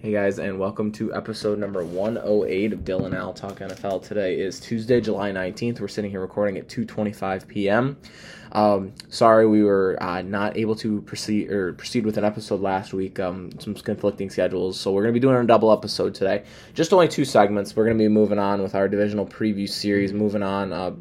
Hey guys, and welcome to episode number 108 of Dylan Al Talk NFL. Today is Tuesday, July 19th. We're sitting here recording at 2:25 p.m. Um, sorry, we were uh, not able to proceed or proceed with an episode last week. Um, some conflicting schedules, so we're going to be doing a double episode today. Just only two segments. We're going to be moving on with our divisional preview series. Moving on, uh,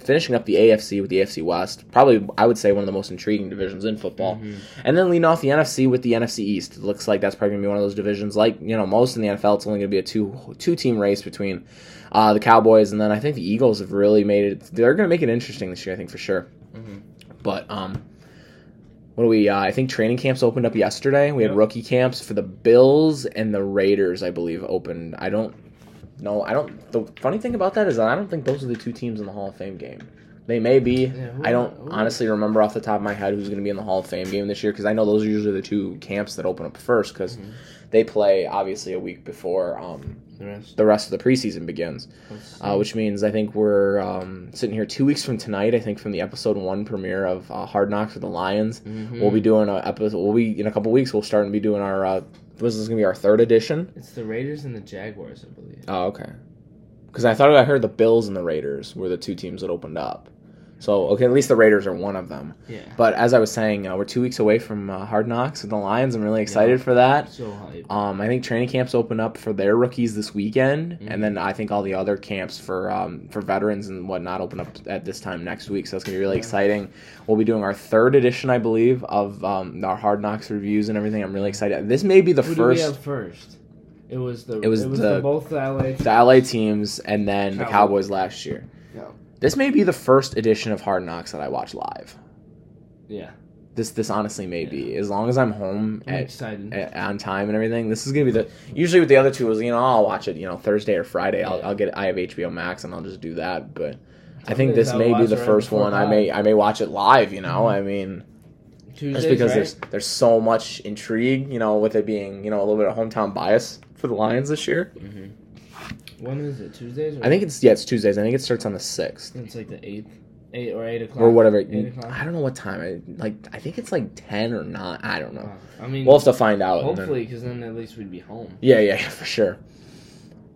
finishing up the AFC with the AFC West. Probably, I would say, one of the most intriguing divisions in football. Mm-hmm. And then leading off the NFC with the NFC East. It looks like that's probably going to be one of those divisions. Like, you know, most in the NFL, it's only going to be a two two team race between uh, the Cowboys and then I think the Eagles have really made it. They're going to make it interesting this year, I think, for sure. Mhm. But, um, what do we? Uh, I think training camps opened up yesterday. We had Yep. rookie camps for the Bills and the Raiders. I believe opened. I don't know. I don't. The funny thing about that is that I don't think those are the two teams in the Hall of Fame game. They may be. Yeah, I don't who- honestly remember off the top of my head who's going to be in the Hall of Fame game this year because I know those are usually the two camps that open up first because Mhm. they play obviously a week before um, The rest. the rest of the preseason begins uh, which means I think we're um, sitting here two weeks from tonight. I think from the episode one premiere of uh, Hard Knocks with the Lions, Mhm. we'll be doing a episode. We'll be in a couple weeks. We'll start and be doing our. Uh, this is gonna be our third edition. It's the Raiders and the Jaguars, I believe. Oh, okay. Because I thought I heard the Bills and the Raiders were the two teams that opened up. So okay, at least the Raiders are one of them. Yeah. But as I was saying, uh, we're two weeks away from uh, Hard Knocks with the Lions. I'm really excited Yeah. for that. So hype. Um, I think training camps open up for their rookies this weekend, Mhm. and then I think all the other camps for um, for veterans and whatnot open up at this time next week. So it's gonna be really Yeah. exciting. We'll be doing our third edition, I believe, of um, our Hard Knocks reviews and everything. I'm really excited. This may be the Who did we first have first? It was the. It was the- the, both the LA. the LA teams and then the Cowboys. Cowboys last year. Yeah. This may be the first edition of Hard Knocks that I watch live. Yeah. This this honestly may be as long as I'm home I'm at excited. a- on time and everything. This is gonna be the usually with the other two is you know I'll watch it you know Thursday or Friday. I'll, Yeah. I'll get I have HBO Max and I'll just do that. But I Some think this may be the first one. I may I may watch it live. You know Mhm. I mean Tuesdays, just because right? there's there's so much intrigue. You know with it being you know a little bit of hometown bias for the Lions this year. Mhm. When is it? Tuesdays? Or I think it's yeah it's Tuesdays. I think it starts on the sixth it's like the eighth, eight or eight o'clock or whatever. Eight o'clock. I don't know what time. I like I think it's like ten or not. I don't know. I mean, We'll have to find out. hopefully, because then at least we'd be home. Yeah, yeah, yeah, for sure.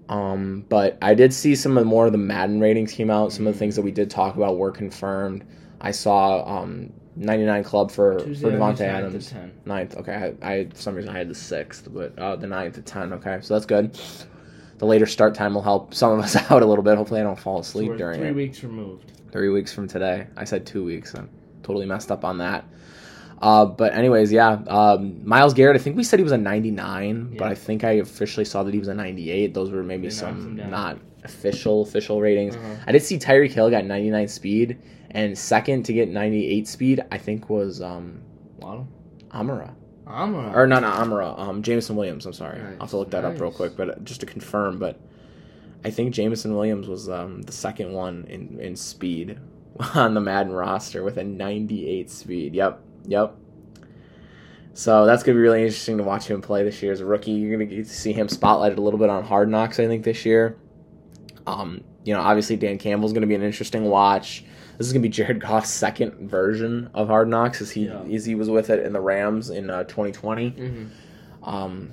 Um, but I did see some of the more of the Madden ratings came out. Some of the things that we did talk about were confirmed. I saw um 99 Club for Tuesday, for night, Davante nine to Adams. Ninth, okay. I, I for some reason I had the sixth, but uh, the ninth at ten. Okay, so that's good. The later start time will help some of us out a little bit. Hopefully, I don't fall asleep we're during three it. weeks removed. Three weeks from today. I said two weeks. I'm totally messed up on that. Uh, but anyways, yeah. Um, Myles Garrett. I think we said he was a 99, but I think I officially saw that he was a 98. Those were maybe They some not official official ratings. Uh-huh. I did see Tyreek Hill got 99 speed, and second to get 98 speed, I think was um, Waddle. Amara I'm or not Amara. Um, Jameson Williams. I'm sorry. I'll have to look that up real quick, but uh, just to confirm, but. I think Jameson Williams was um, the second one in, in speed on the Madden roster with a 98 speed. Yep, yep. So that's gonna be really interesting to watch him play this year as a rookie. You're gonna get to see him spotlighted a little bit on Hard Knocks, I think, this year. Um, you know, obviously Dan Campbell's gonna be an interesting watch. This is gonna be Jared Goff's second version of Hard Knocks, as he Yeah. as he was with it in the Rams in uh, 2020. Mhm. Um,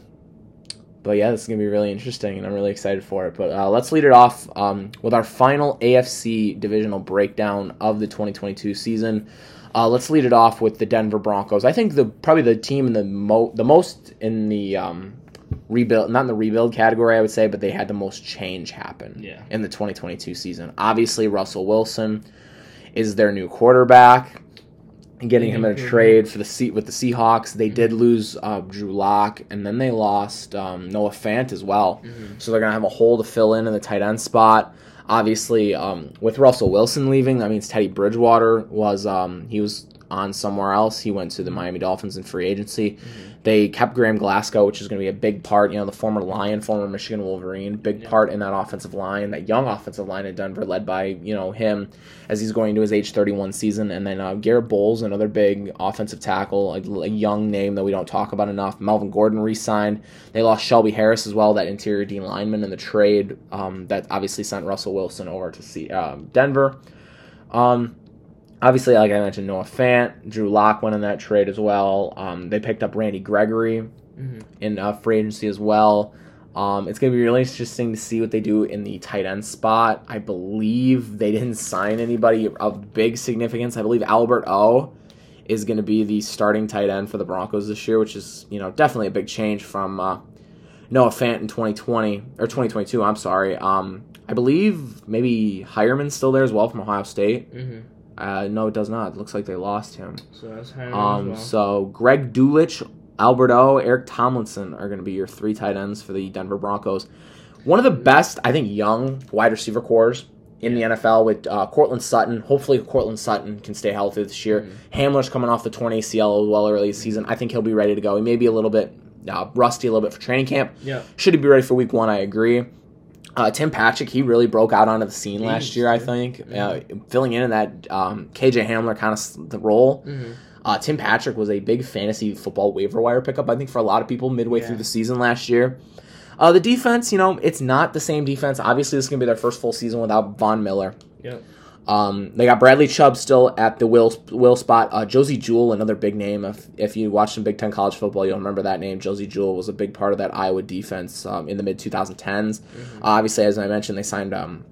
but yeah, this is gonna be really interesting, and I'm really excited for it. But uh, let's lead it off um, with our final AFC divisional breakdown of the 2022 season. Uh, let's lead it off with the Denver Broncos. I think the probably the team in the mo- the most in the um, rebuild, not in the rebuild category, I would say, but they had the most change happen Yeah. in the 2022 season. Obviously, Russell Wilson is their new quarterback. Getting him in a Mhm. trade for the seat with the Seahawks, they did lose uh, Drew Lock, and then they lost um, Noah Fant as well. Mhm. So they're gonna have a hole to fill in in the tight end spot. Obviously, um, with Russell Wilson leaving, that means Teddy Bridgewater was um, he was on somewhere else. He went to the Miami Dolphins in free agency. They kept Graham Glasgow, which is going to be a big part. You know, the former Lion, former Michigan Wolverine, big Yeah. part in that offensive line, that young offensive line in Denver, led by you know him as he's going to his age 31 season. And then uh, Garett Bolles, another big offensive tackle, a, a young name that we don't talk about enough. Melvin Gordon re-signed. They lost Shelby Harris as well, that interior D lineman in the trade um, that obviously sent Russell Wilson over to see um, Denver. Um, obviously, like I mentioned, Noah Fant, Drew Lock went in that trade as well. Um, they picked up Randy Gregory Mhm. in uh, free agency as well. Um, it's going to be really interesting to see what they do in the tight end spot. I believe they didn't sign anybody of big significance. I believe Albert O is going to be the starting tight end for the Broncos this year, which is you know definitely a big change from uh, Noah Fant in 2020 or 2022. I'm sorry. Um, I believe maybe Hireman's still there as well from Ohio State. Mhm. Uh, no, it does not. It looks like they lost him. So that's Um, well. so Greg Dulcich, Albert O, Eric Tomlinson are going to be your three tight ends for the Denver Broncos. One of the best, I think, young wide receiver cores in the NFL with uh, Courtland Sutton. Hopefully, Courtland Sutton can stay healthy this year. Hamler's coming off the torn ACL as well early this season. I think he'll be ready to go. He may be a little bit uh, rusty a little bit for training camp. Yeah. Should he be ready for week one? I agree. Uh, Tim Patrick, he really broke out onto the scene last year, I think, uh, filling in in that um, KJ Hamler kind of the role. Mhm. Uh, Tim Patrick was a big fantasy football waiver wire pickup, I think, for a lot of people midway Yeah. through the season last year. Uh, the defense, you know, it's not the same defense. Obviously, this is going to be their first full season without Von Miller. Yep. Um, they got Bradley Chubb still at the will will spot. Uh, Josey Jewell, another big name. If if you watch some Big Ten college football, you'll remember that name. Josey Jewell was a big part of that Iowa defense um, in the mid 2010s. Uh, obviously, as I mentioned, they signed um,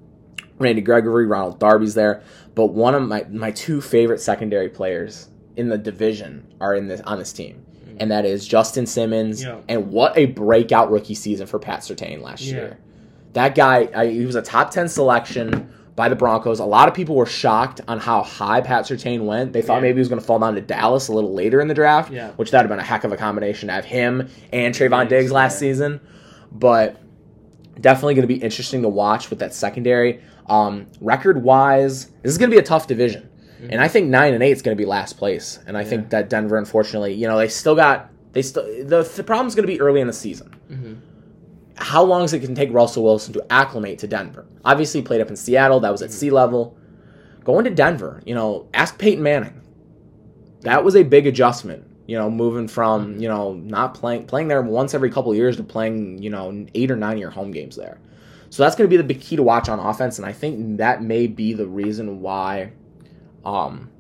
Randy Gregory, Ronald Darby's there. But one of my my two favorite secondary players in the division are in this on this team, and that is Justin Simmons. Yeah. And what a breakout rookie season for Pat Surtain last Yeah. year. That guy, I, he was a top ten selection by the Broncos. A lot of people were shocked on how high Pat Surtain went. They thought Yeah. maybe he was going to fall down to Dallas a little later in the draft, Yeah. which that'd have been a heck of a combination to have him and Trevon Diggs, Diggs last yeah. season. But definitely going to be interesting to watch with that secondary. Um, record wise, this is going to be a tough division, and I think nine and eight is going to be last place. And I think Mm-hmm. That Denver, unfortunately, you know, they still got they still the, the problem's going to be early in the season. Mhm. How long is it going to take Russell Wilson to acclimate to Denver? Obviously, he played up in Seattle. That was at sea level. Going to Denver, you know, ask Peyton Manning. That was a big adjustment. You know, moving from you know not playing playing there once every couple of years to playing you know eight or nine year home games there. So that's going to be the big key to watch on offense, and I think that may be the reason why um,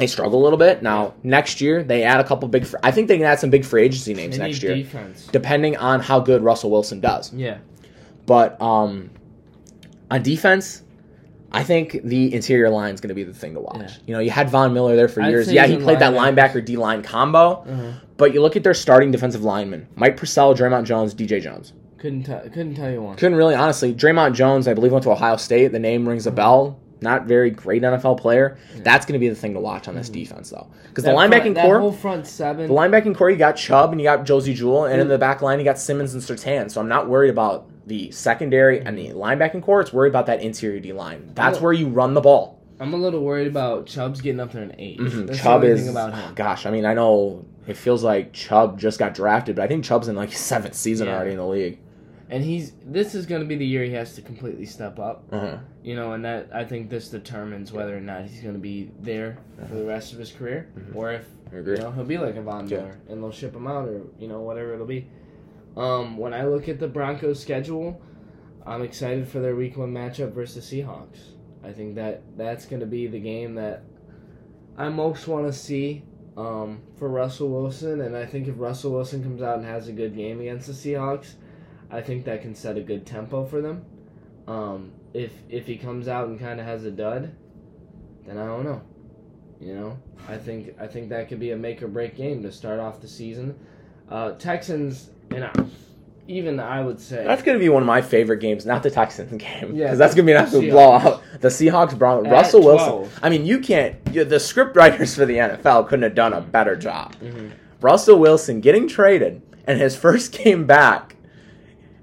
they struggle a little bit. Now next year they add a couple big. Fr- I think they can add some big free agency names They next year, defense. depending on how good Russell Wilson does. Yeah. But um, on defense, I think the interior line is going to be the thing to watch. Yeah. You know, you had Von Miller there for I'd years. Yeah, he played that linebacker D line combo. Uh-huh. But you look at their starting defensive linemen: Mike Purcell, Dre'Mont Jones, DJ Jones. Couldn't tell. Couldn't tell you one. Couldn't really, honestly. Dre'Mont Jones, I believe, went to Ohio State. The name rings a bell. Not very great NFL player. That's going to be the thing to watch on this defense, though, because the front- linebacking that core, whole front seven. the linebacking core, you got Chubb and you got Josey Jewell, and in the back line you got Simmons and Surtain. So I'm not worried about the secondary and the linebacking core. It's worried about that interior D line. That's Yeah. where you run the ball. I'm a little worried about Chubb's getting up there in age. Mhm. That's Chubb the is, about him. gosh, I mean, I know it feels like Chubb just got drafted, but I think Chubb's in like seventh season Yeah. already in the league. And he's this is going to be the year he has to completely step up. Uh-huh. You know, and that I think this determines whether or not he's going to be there for the rest of his career, or if you know he'll be like a Von Yeah. And they'll ship him out, or you know whatever it'll be. Um, when I look at the Broncos' schedule, I'm excited for their Week One matchup versus the Seahawks. I think that that's going to be the game that I most want to see um, for Russell Wilson, and I think if Russell Wilson comes out and has a good game against the Seahawks, I think that can set a good tempo for them. Um, if if he comes out and kind of has a dud, then I don't know. You know, I think I think that could be a make or break game to start off the season. Uh, Texans and I, even I would say That's going to be one of my favorite games, not the Texans game, because Yeah, that's going to be an absolute Seahawks. blowout. The Seahawks, Russell Wilson. I mean, you can't. The script writers for the NFL couldn't have done a better job. Mhm. Russell Wilson getting traded, and his first game back,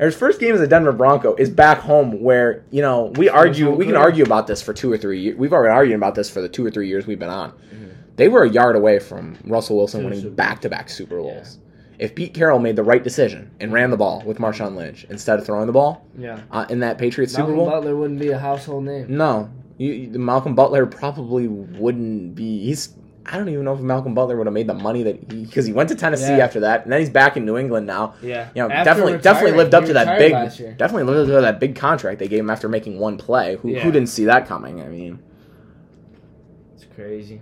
his first game as a Denver Bronco is back home, where you know we argue, we can argue about this for two or three years. We've already argued about this for the two or three years we've been on. Mm-hmm. They were a yard away from Russell Wilson winning back to back Super Bowls. If Pete Carroll made the right decision and ran the ball with Marshawn Lynch instead of throwing the ball yeah, uh, in that Patriots Super Malcolm Bowl, Butler wouldn't be a household name. no, you- Malcolm Butler probably wouldn't be. He's. I don't even know if Malcolm Butler would have made the money that he because he went to Tennessee Yeah. after that, and then he's back in New England now. Yeah, You know, After definitely, definitely lived up to that big, definitely lived up to that big contract they gave him after making one play. Who, Yeah. who didn't see that coming? I mean, It's crazy.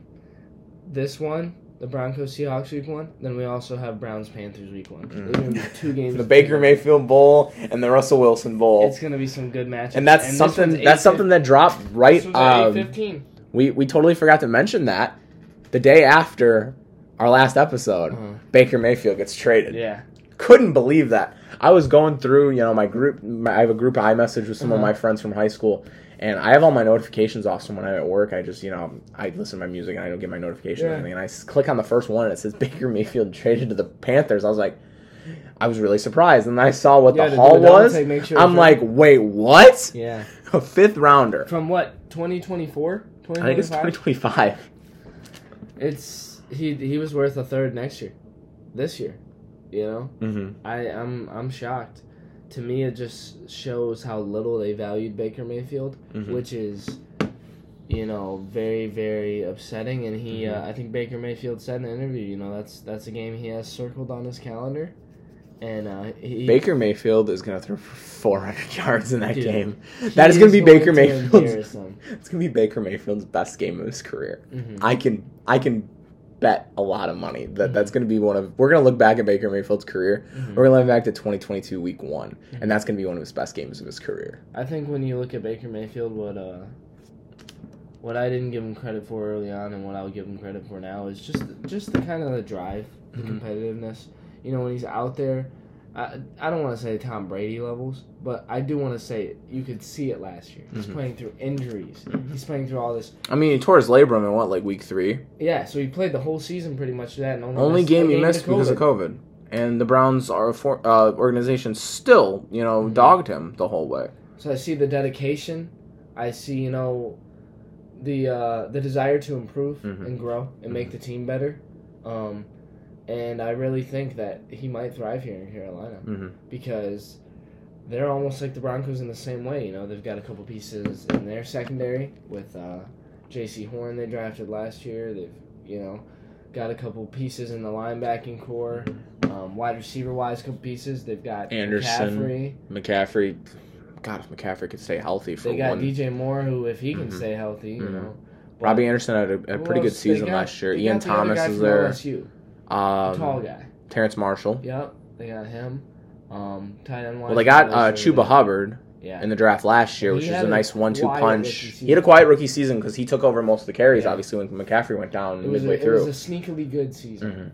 This one, the Broncos Seahawks week one. Then we also have Browns Panthers week one. Mm. Those are gonna be two games. The Baker Mayfield Bowl and the Russell Wilson Bowl. It's gonna be some good matches. and that's something that's something that dropped right um, we we totally forgot to mention that the day after our last episode Uh-huh. Baker Mayfield gets traded. Yeah. Couldn't believe that. I was going through, you know, my group. My, I have a group iMessage with some of Uh-huh. my friends from high school, and I have all my notifications off. So when I'm at work, I just, you know, I listen to my music and I don't get my notifications or Yeah. anything. And I click on the first one and it says Baker Mayfield traded to the Panthers. I was like, I was really surprised, and then I saw what Yeah, the haul was. take, sure I'm like, wait, what? Yeah. A fifth rounder. From what? 2024? I think it's 2025. It's he he was worth a third next year. This year. You know? Mm-hmm. I I'm I'm shocked. To me it just shows how little they valued Baker Mayfield, Mhm. which is you know, very very upsetting and he Mhm. uh, I think Baker Mayfield said in an interview, you know, that's that's a game he has circled on his calendar. And uh he Baker Mayfield is going to throw for 400 yards in that Dude, game. That is going to be Baker Mayfield's. It's going to be Baker Mayfield's best game of his career. Mhm. I can I can bet a lot of money that Mhm. that's going to be one of we're going to look back at Baker Mayfield's career. Mhm. We're going to look back to 2022 week 1 Mhm. and that's going to be one of his best games of his career. I think when you look at Baker Mayfield, what uh, what I didn't give him credit for early on, and what I'll give him credit for now is just just the kind of the drive, the Mhm. competitiveness. You know, when he's out there, I I don't want to say Tom Brady levels, but I do want to say you could see it last year. He's Mhm. playing through injuries. Mhm. He's playing through all this. I mean, he tore his labrum in what like week 3. Yeah, so he played the whole season pretty much that. And only, Only missed game he missed because of COVID. And the Browns are for, uh, organization still, you know, Mhm. dogged him the whole way. So I see the dedication. I see you know the uh, the desire to improve Mhm. and grow and make the team better. Um, and I really think that he might thrive here in Carolina Mm-hmm. because they're almost like the Broncos in the same way. You know, they've got a couple pieces in their secondary with uh, Jaycee Horn they drafted last year. They've you know got a couple pieces in the linebacking core. Um, wide receiver wise, couple pieces. They've got Anderson. McCaffrey. McCaffrey, God, if McCaffrey could stay healthy for They got one. DJ Moore, who if he can Mhm. stay healthy, you Mhm. know. Robbie Anderson had a, a pretty good season got- last year. Ian the Thomas is there. LSU, the tall Um, guy. Terrace Marshall. Yep, they got him. Um, tight end. Well, they got uh, Chuba Hubbard Yeah. in the draft last year, which is a nice one-two punch. He had a quiet rookie season because he took over most of the carries. Yeah. Obviously, when McCaffrey went down it was, a, midway it was a sneakily good season. Mhm.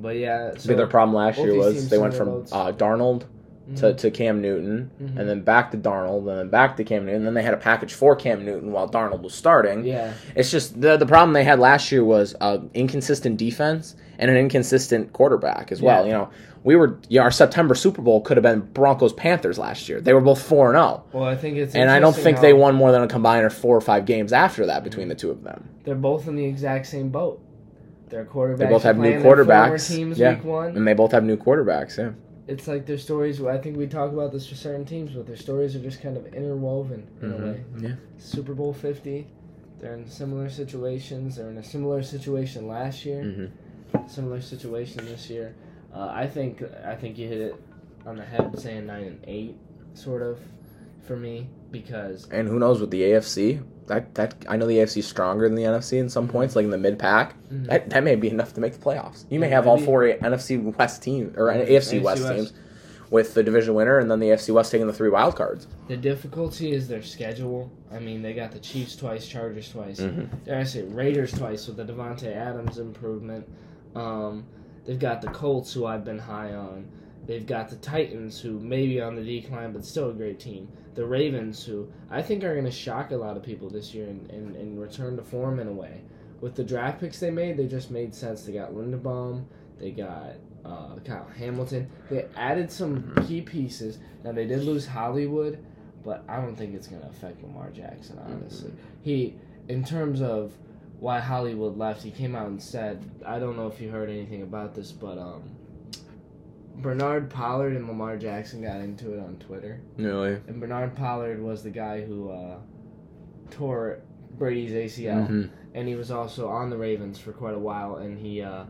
But yeah, the so other problem last year was they went from uh, Darnold to, Mhm. to Cam Newton, Mhm. and then back to Darnold, and then back to Cam Newton. And then they had a package for Cam Newton while Darnold was starting. yeah, It's just the the problem they had last year was uh, inconsistent defense and an inconsistent quarterback as well. Yeah. You know, we were yeah, our September Super Bowl could have been Broncos Panthers last year. They were both four and zero, well, I think it's and I don't think they won more than a combined or four or five games after that between the two of them. They're both in the exact same boat. Their quarterbacks. They both have new playing their former quarterbacks. Teams Yeah. week one. And they both have new quarterbacks. Yeah, It's like their stories. I think we talk about this for certain teams, but their stories are just kind of interwoven in a way. Yeah. Super Bowl 50. They're in similar situations. They're in a similar situation last year. hmm Similar situation this year. Uh, I think I think you hit it on the head saying nine and eight, sort of, for me because And who knows with the AFC? That that I know the AFC is stronger than the NFC in some points, like in the mid pack. Mhm. That, that may be enough to make the playoffs. You may Yeah, have all four NFC West teams or Mhm. AFC, AFC West, West. teams with the division winner, and then the AFC West taking the three wild cards. the difficulty is their schedule. I mean, they got the Chiefs twice, Chargers twice. Mm-hmm. I say Raiders twice with the Davante Adams improvement. Um, they've got the Colts, who I've been high on. They've got the Titans, who may be on the decline, but still a great team. The Ravens, who I think are going to shock a lot of people this year and, and, and return to form in a way. With the draft picks they made, they just made sense. They got Linderbaum, they got uh, Kyle Hamilton. They added some key pieces. Now they did lose Hollywood, but I don't think it's going to affect Lamar Jackson. Honestly, he in terms of why Hollywood left, he came out and said, I don't know if you heard anything about this, but um, Bernard Pollard and Lamar Jackson got into it on Twitter. Really? And Bernard Pollard was the guy who uh, tore Brady's ACL. hmm And he was also on the Ravens for quite a while. And he, uh,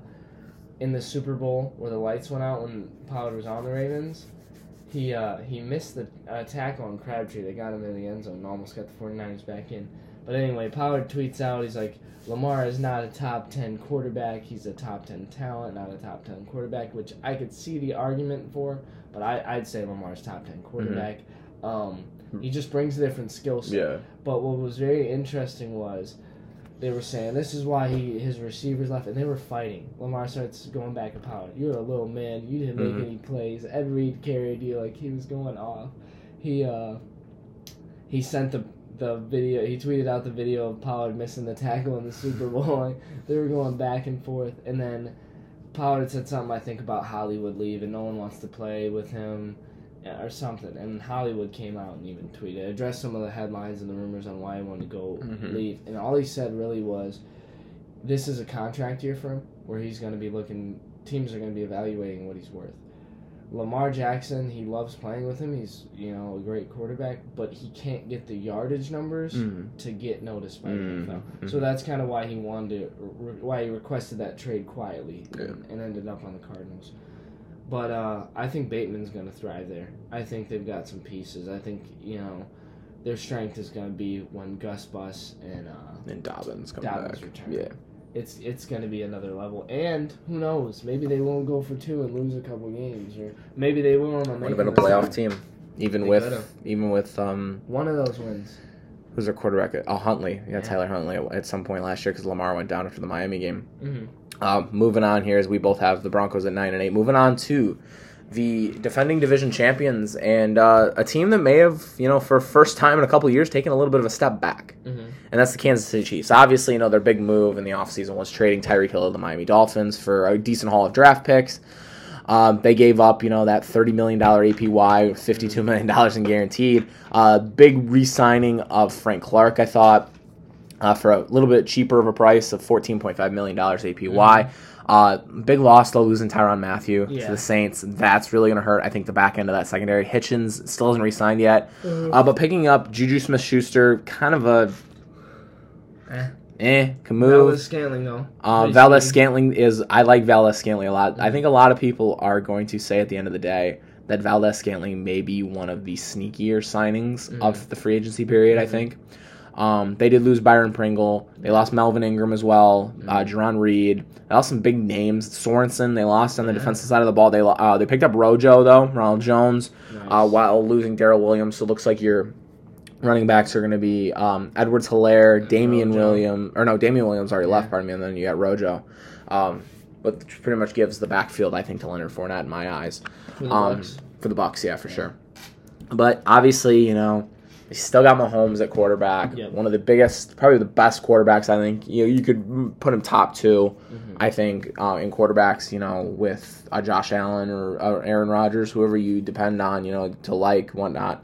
in the Super Bowl where the lights went out when Pollard was on the Ravens, he uh, he missed the uh, tackle on Crabtree. that got him in the end zone and almost got the 49ers back in. But anyway, Pollard tweets out, he's like, Lamar is not a top 10 quarterback. He's a top 10 talent, not a top 10 quarterback, which I could see the argument for, but I, I'd say Lamar's top 10 quarterback. Um, he just brings a different skill set. Yeah. But what was very interesting was they were saying this is why he his receivers left, and they were fighting. Lamar starts going back at Pollard. You're a little man. You didn't make Mhm. any plays. Ed Reed carried you like he was going off. He uh he sent the the video. He tweeted out the video of Pollard missing the tackle in the Super Bowl. They were going back and forth, and then Pollard said something I think about Hollywood leave and no one wants to play with him or something. And Hollywood came out and even tweeted, addressed some of the headlines and the rumors on why he wanted to go Mhm. leave. And all he said really was, this is a contract year for him where he's going to be looking, teams are going to be evaluating what he's worth. Lamar Jackson, he loves playing with him. He's, you know, a great quarterback, but he can't get the yardage numbers Mhm. to get noticed by Mhm. the NFL. So that's kind of why he wanted to, why he requested that trade quietly Yeah. and, and ended up on the Cardinals. But uh, I think Bateman's going to thrive there. I think they've got some pieces. I think you know their strength is going to be when Gus Bus and uh, And Dobbins come Dobbins back. return. Yeah. It's it's going to be another level. And who knows? Maybe they won't go for two and lose a couple games, or maybe they will. Would have been a playoff team. Even They with could've. even with um One of those wins. who's their quarterback? Oh, Huntley. Yeah, Yeah. Tyler Huntley at, some point last year because Lamar went down after the Miami game. hmm Uh, moving on here, as we both have the Broncos at nine and eight. Moving on to the defending division champions and uh, a team that may have, you know, for first time in a couple years, taken a little bit of a step back, hmm and that's the Kansas City Chiefs. Obviously, you know their big move in the offseason was trading Tyreek Hill to the Miami Dolphins for a decent haul of draft picks. Um, they gave up, you know, that thirty million dollar APY, fifty-two million dollars in guaranteed. Uh, big re-signing of Frank Clark, I thought, uh, for a little bit cheaper of a price of fourteen point five million dollars APY. Uh, big loss though, losing Tyrann Mathieu Yeah. to the Saints. That's really going to hurt. I think the back end of that secondary. Hitchens still hasn't re-signed yet, uh, but picking up Juju Smith-Schuster, kind of a Eh. eh, move. Valdes-Scantling though. Uh, Pretty Valdez. Scantling is I like Valdes-Scantling a lot. I think a lot of people are going to say at the end of the day that Valdes-Scantling may be one of the sneakier signings Mhm. of the free agency period. I Mhm. think um, they did lose Byron Pringle. They lost Melvin Ingram as well. Uh, Mhm. Jarran Reed. They lost some big names. Sorensen. They lost on the Yeah. defensive side of the ball. They uh, they picked up Rojo though, Ronald Jones, Nice. uh, while losing Darrel Williams. So it looks like your running backs are going to be um, Edwards-Helaire, Damian Rojo. Williams, or no, Damien Williams already Yeah. left, pardon me, and then you got Rojo. Um, but pretty much gives the backfield, I think, to Leonard Fournette in my eyes. For the Um, Bucks. for the Bucks, yeah, for sure. But obviously, you know, they still got Mahomes at quarterback. Yep. One of the biggest, probably the best quarterbacks. I think you know you could put him top 2 Mhm. I think uh, in quarterbacks. You know, with uh, Josh Allen or, or Aaron Rodgers, whoever you depend on, you know, to like whatnot.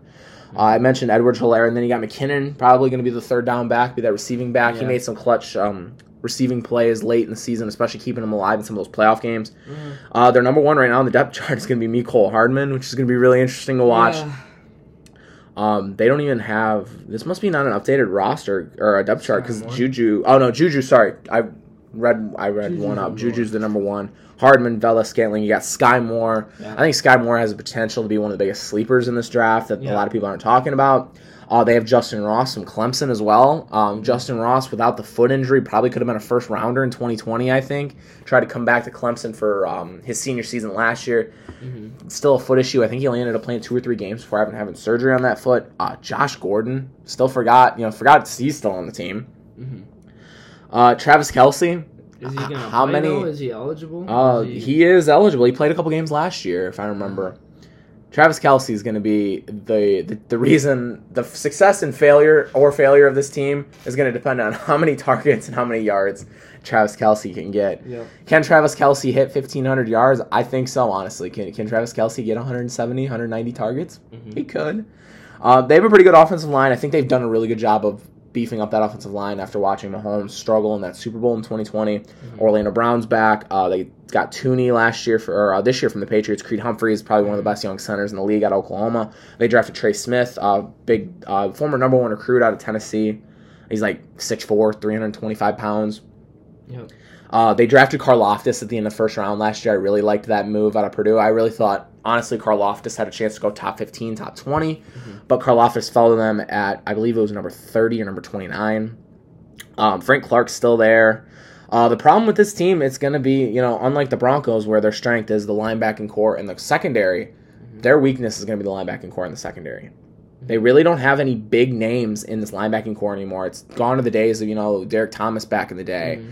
Uh, I mentioned Edwards-Helaire, and then you got McKinnon, probably going to be the third down back, be that receiving back. He made some clutch um, receiving plays late in the season, especially keeping him alive in some of those playoff games. Mhm. Uh, their number one right now on the depth chart is going to be Mecole Hardman, which is going to be really interesting to watch. Yeah. Um, they don't even have this. Must be not an updated roster or a depth chart because Juju. Oh no, Juju. Sorry, I read. I read Juju's one up. Juju's the number one. Hardman, Vela, Scantling. You got Skyy Moore. Yeah. I think Skyy Moore has the potential to be one of the biggest sleepers in this draft that a lot of people aren't talking about. Uh, they have Justyn Ross from Clemson as well. Um, Justyn Ross, without the foot injury, probably could have been a first rounder in 2020. I think. Tried to come back to Clemson for um, his senior season last year Mhm. still a foot issue. I think he only ended up playing two or three games before having having surgery on that foot. Uh, Josh Gordon still forgot, you know, forgot he's still on the team. Mhm. Uh, Travis Kelce, Is he gonna How play, many- though? Is he eligible? uh, Is he is eligible. He played a couple games last year, if I remember. Travis Kelce is going to be the, the the reason the success and failure or failure of this team is going to depend on how many targets and how many yards Travis Kelce can get. Yep. Can Travis Kelce hit 1,500 yards? I think so, honestly. Can, can Travis Kelce get 170, 190 targets? Mhm. He could. Uh, they have a pretty good offensive line. I think they've done a really good job of beefing up that offensive line after watching Mahomes struggle in that Super Bowl in 2020. Orlando Brown's back. Uh, they got Thuney last year for or, uh, this year from the Patriots. Creed Humphrey is probably one of the best young centers in the league at Oklahoma. They drafted Trey Smith, uh, big uh, former number one recruit out of Tennessee. He's like 6'4", 325 pounds. Yep. Uh, they drafted Karlaftis at the end of the first round last year. I really liked that move out of Purdue. I really thought honestly, Karlaftis had a chance to go top 15, top 20, but Karlaftis fell to them at, I believe it was number 30 or number 29. Um, Frank Clark's still there. Uh, the problem with this team, it's going to be, you know, unlike the Broncos, where their strength is the linebacking core and the secondary, their weakness is going to be the linebacking core and the secondary. They really don't have any big names in this linebacking core anymore. It's gone to the days of, you know, Derrick Thomas back in the day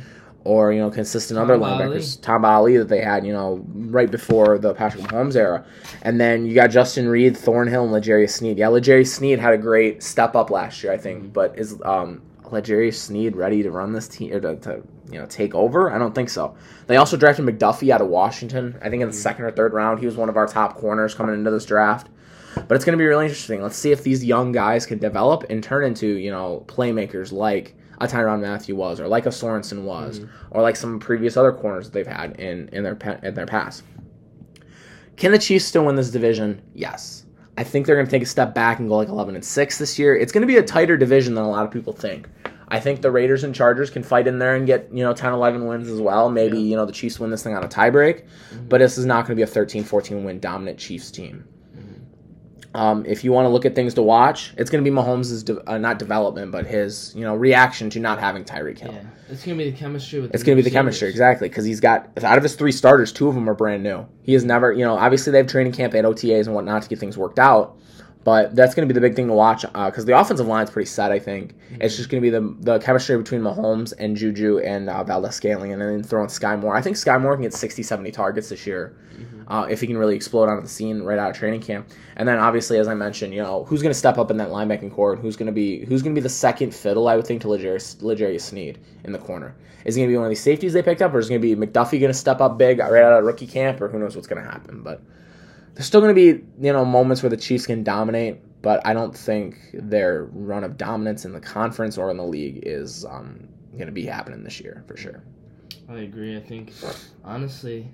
or, you know, consistent other Tom linebackers. Tamba Hali that they had, you know, right before the Patrick Mahomes era. And then you got Justin Reid, Thornhill, and L'Jarius Sneed. Yeah, L'Jarius Sneed had a great step up last year, I think. But is um, L'Jarius Sneed ready to run this team or to, to, you know, take over? I don't think so. They also drafted McDuffie out of Washington, I think in the second or third round. He was one of our top corners coming into this draft. But it's going to be really interesting. Let's see if these young guys can develop and turn into, you know, playmakers like a Tyrann Mathieu was, or like a Sorensen was, mm. or like some previous other corners that they've had in in their in their past. Can the Chiefs still win this division? Yes. I think they're going to take a step back and go like 11 and 6 this year. It's going to be a tighter division than a lot of people think. I think the Raiders and Chargers can fight in there and get, you know, 10 11 wins as well. Maybe, you know, the Chiefs win this thing on a tiebreak, mm-hmm. but this is not going to be a 13 14 win dominant Chiefs team. Um, if you want to look at things to watch, it's going to be Mahomes' de- uh, not development, but his you know reaction to not having Tyreek Hill. Yeah, it's gonna be the chemistry with. It's going to be the chemistry, exactly, because he's got out of his three starters, two of them are brand new. He has never, you know, obviously they have training camp, they had OTAs and whatnot to get things worked out, but that's going to be the big thing to watch because the offensive line's pretty set. I think it's just going to be the the chemistry between Mahomes and Juju and uh, Valdez Scaling, and then throwing Skyy Moore. I think Skyy Moore can get 60, 70 targets this year uh, if he can really explode onto the scene right out of training camp. And then obviously, as I mentioned, you know, who's going to step up in that linebacking core and who's going to be who's going to be the second fiddle? I would think to L'Jarius, L'Jarius Sneed in the corner. Is he going to be one of these safeties they picked up, or is it going to be McDuffie going to step up big right out of rookie camp, or who knows what's going to happen? But there's still going to be you know moments where the Chiefs can dominate, but I don't think their run of dominance in the conference or in the league is um, going to be happening this year for sure. I agree. I think honestly,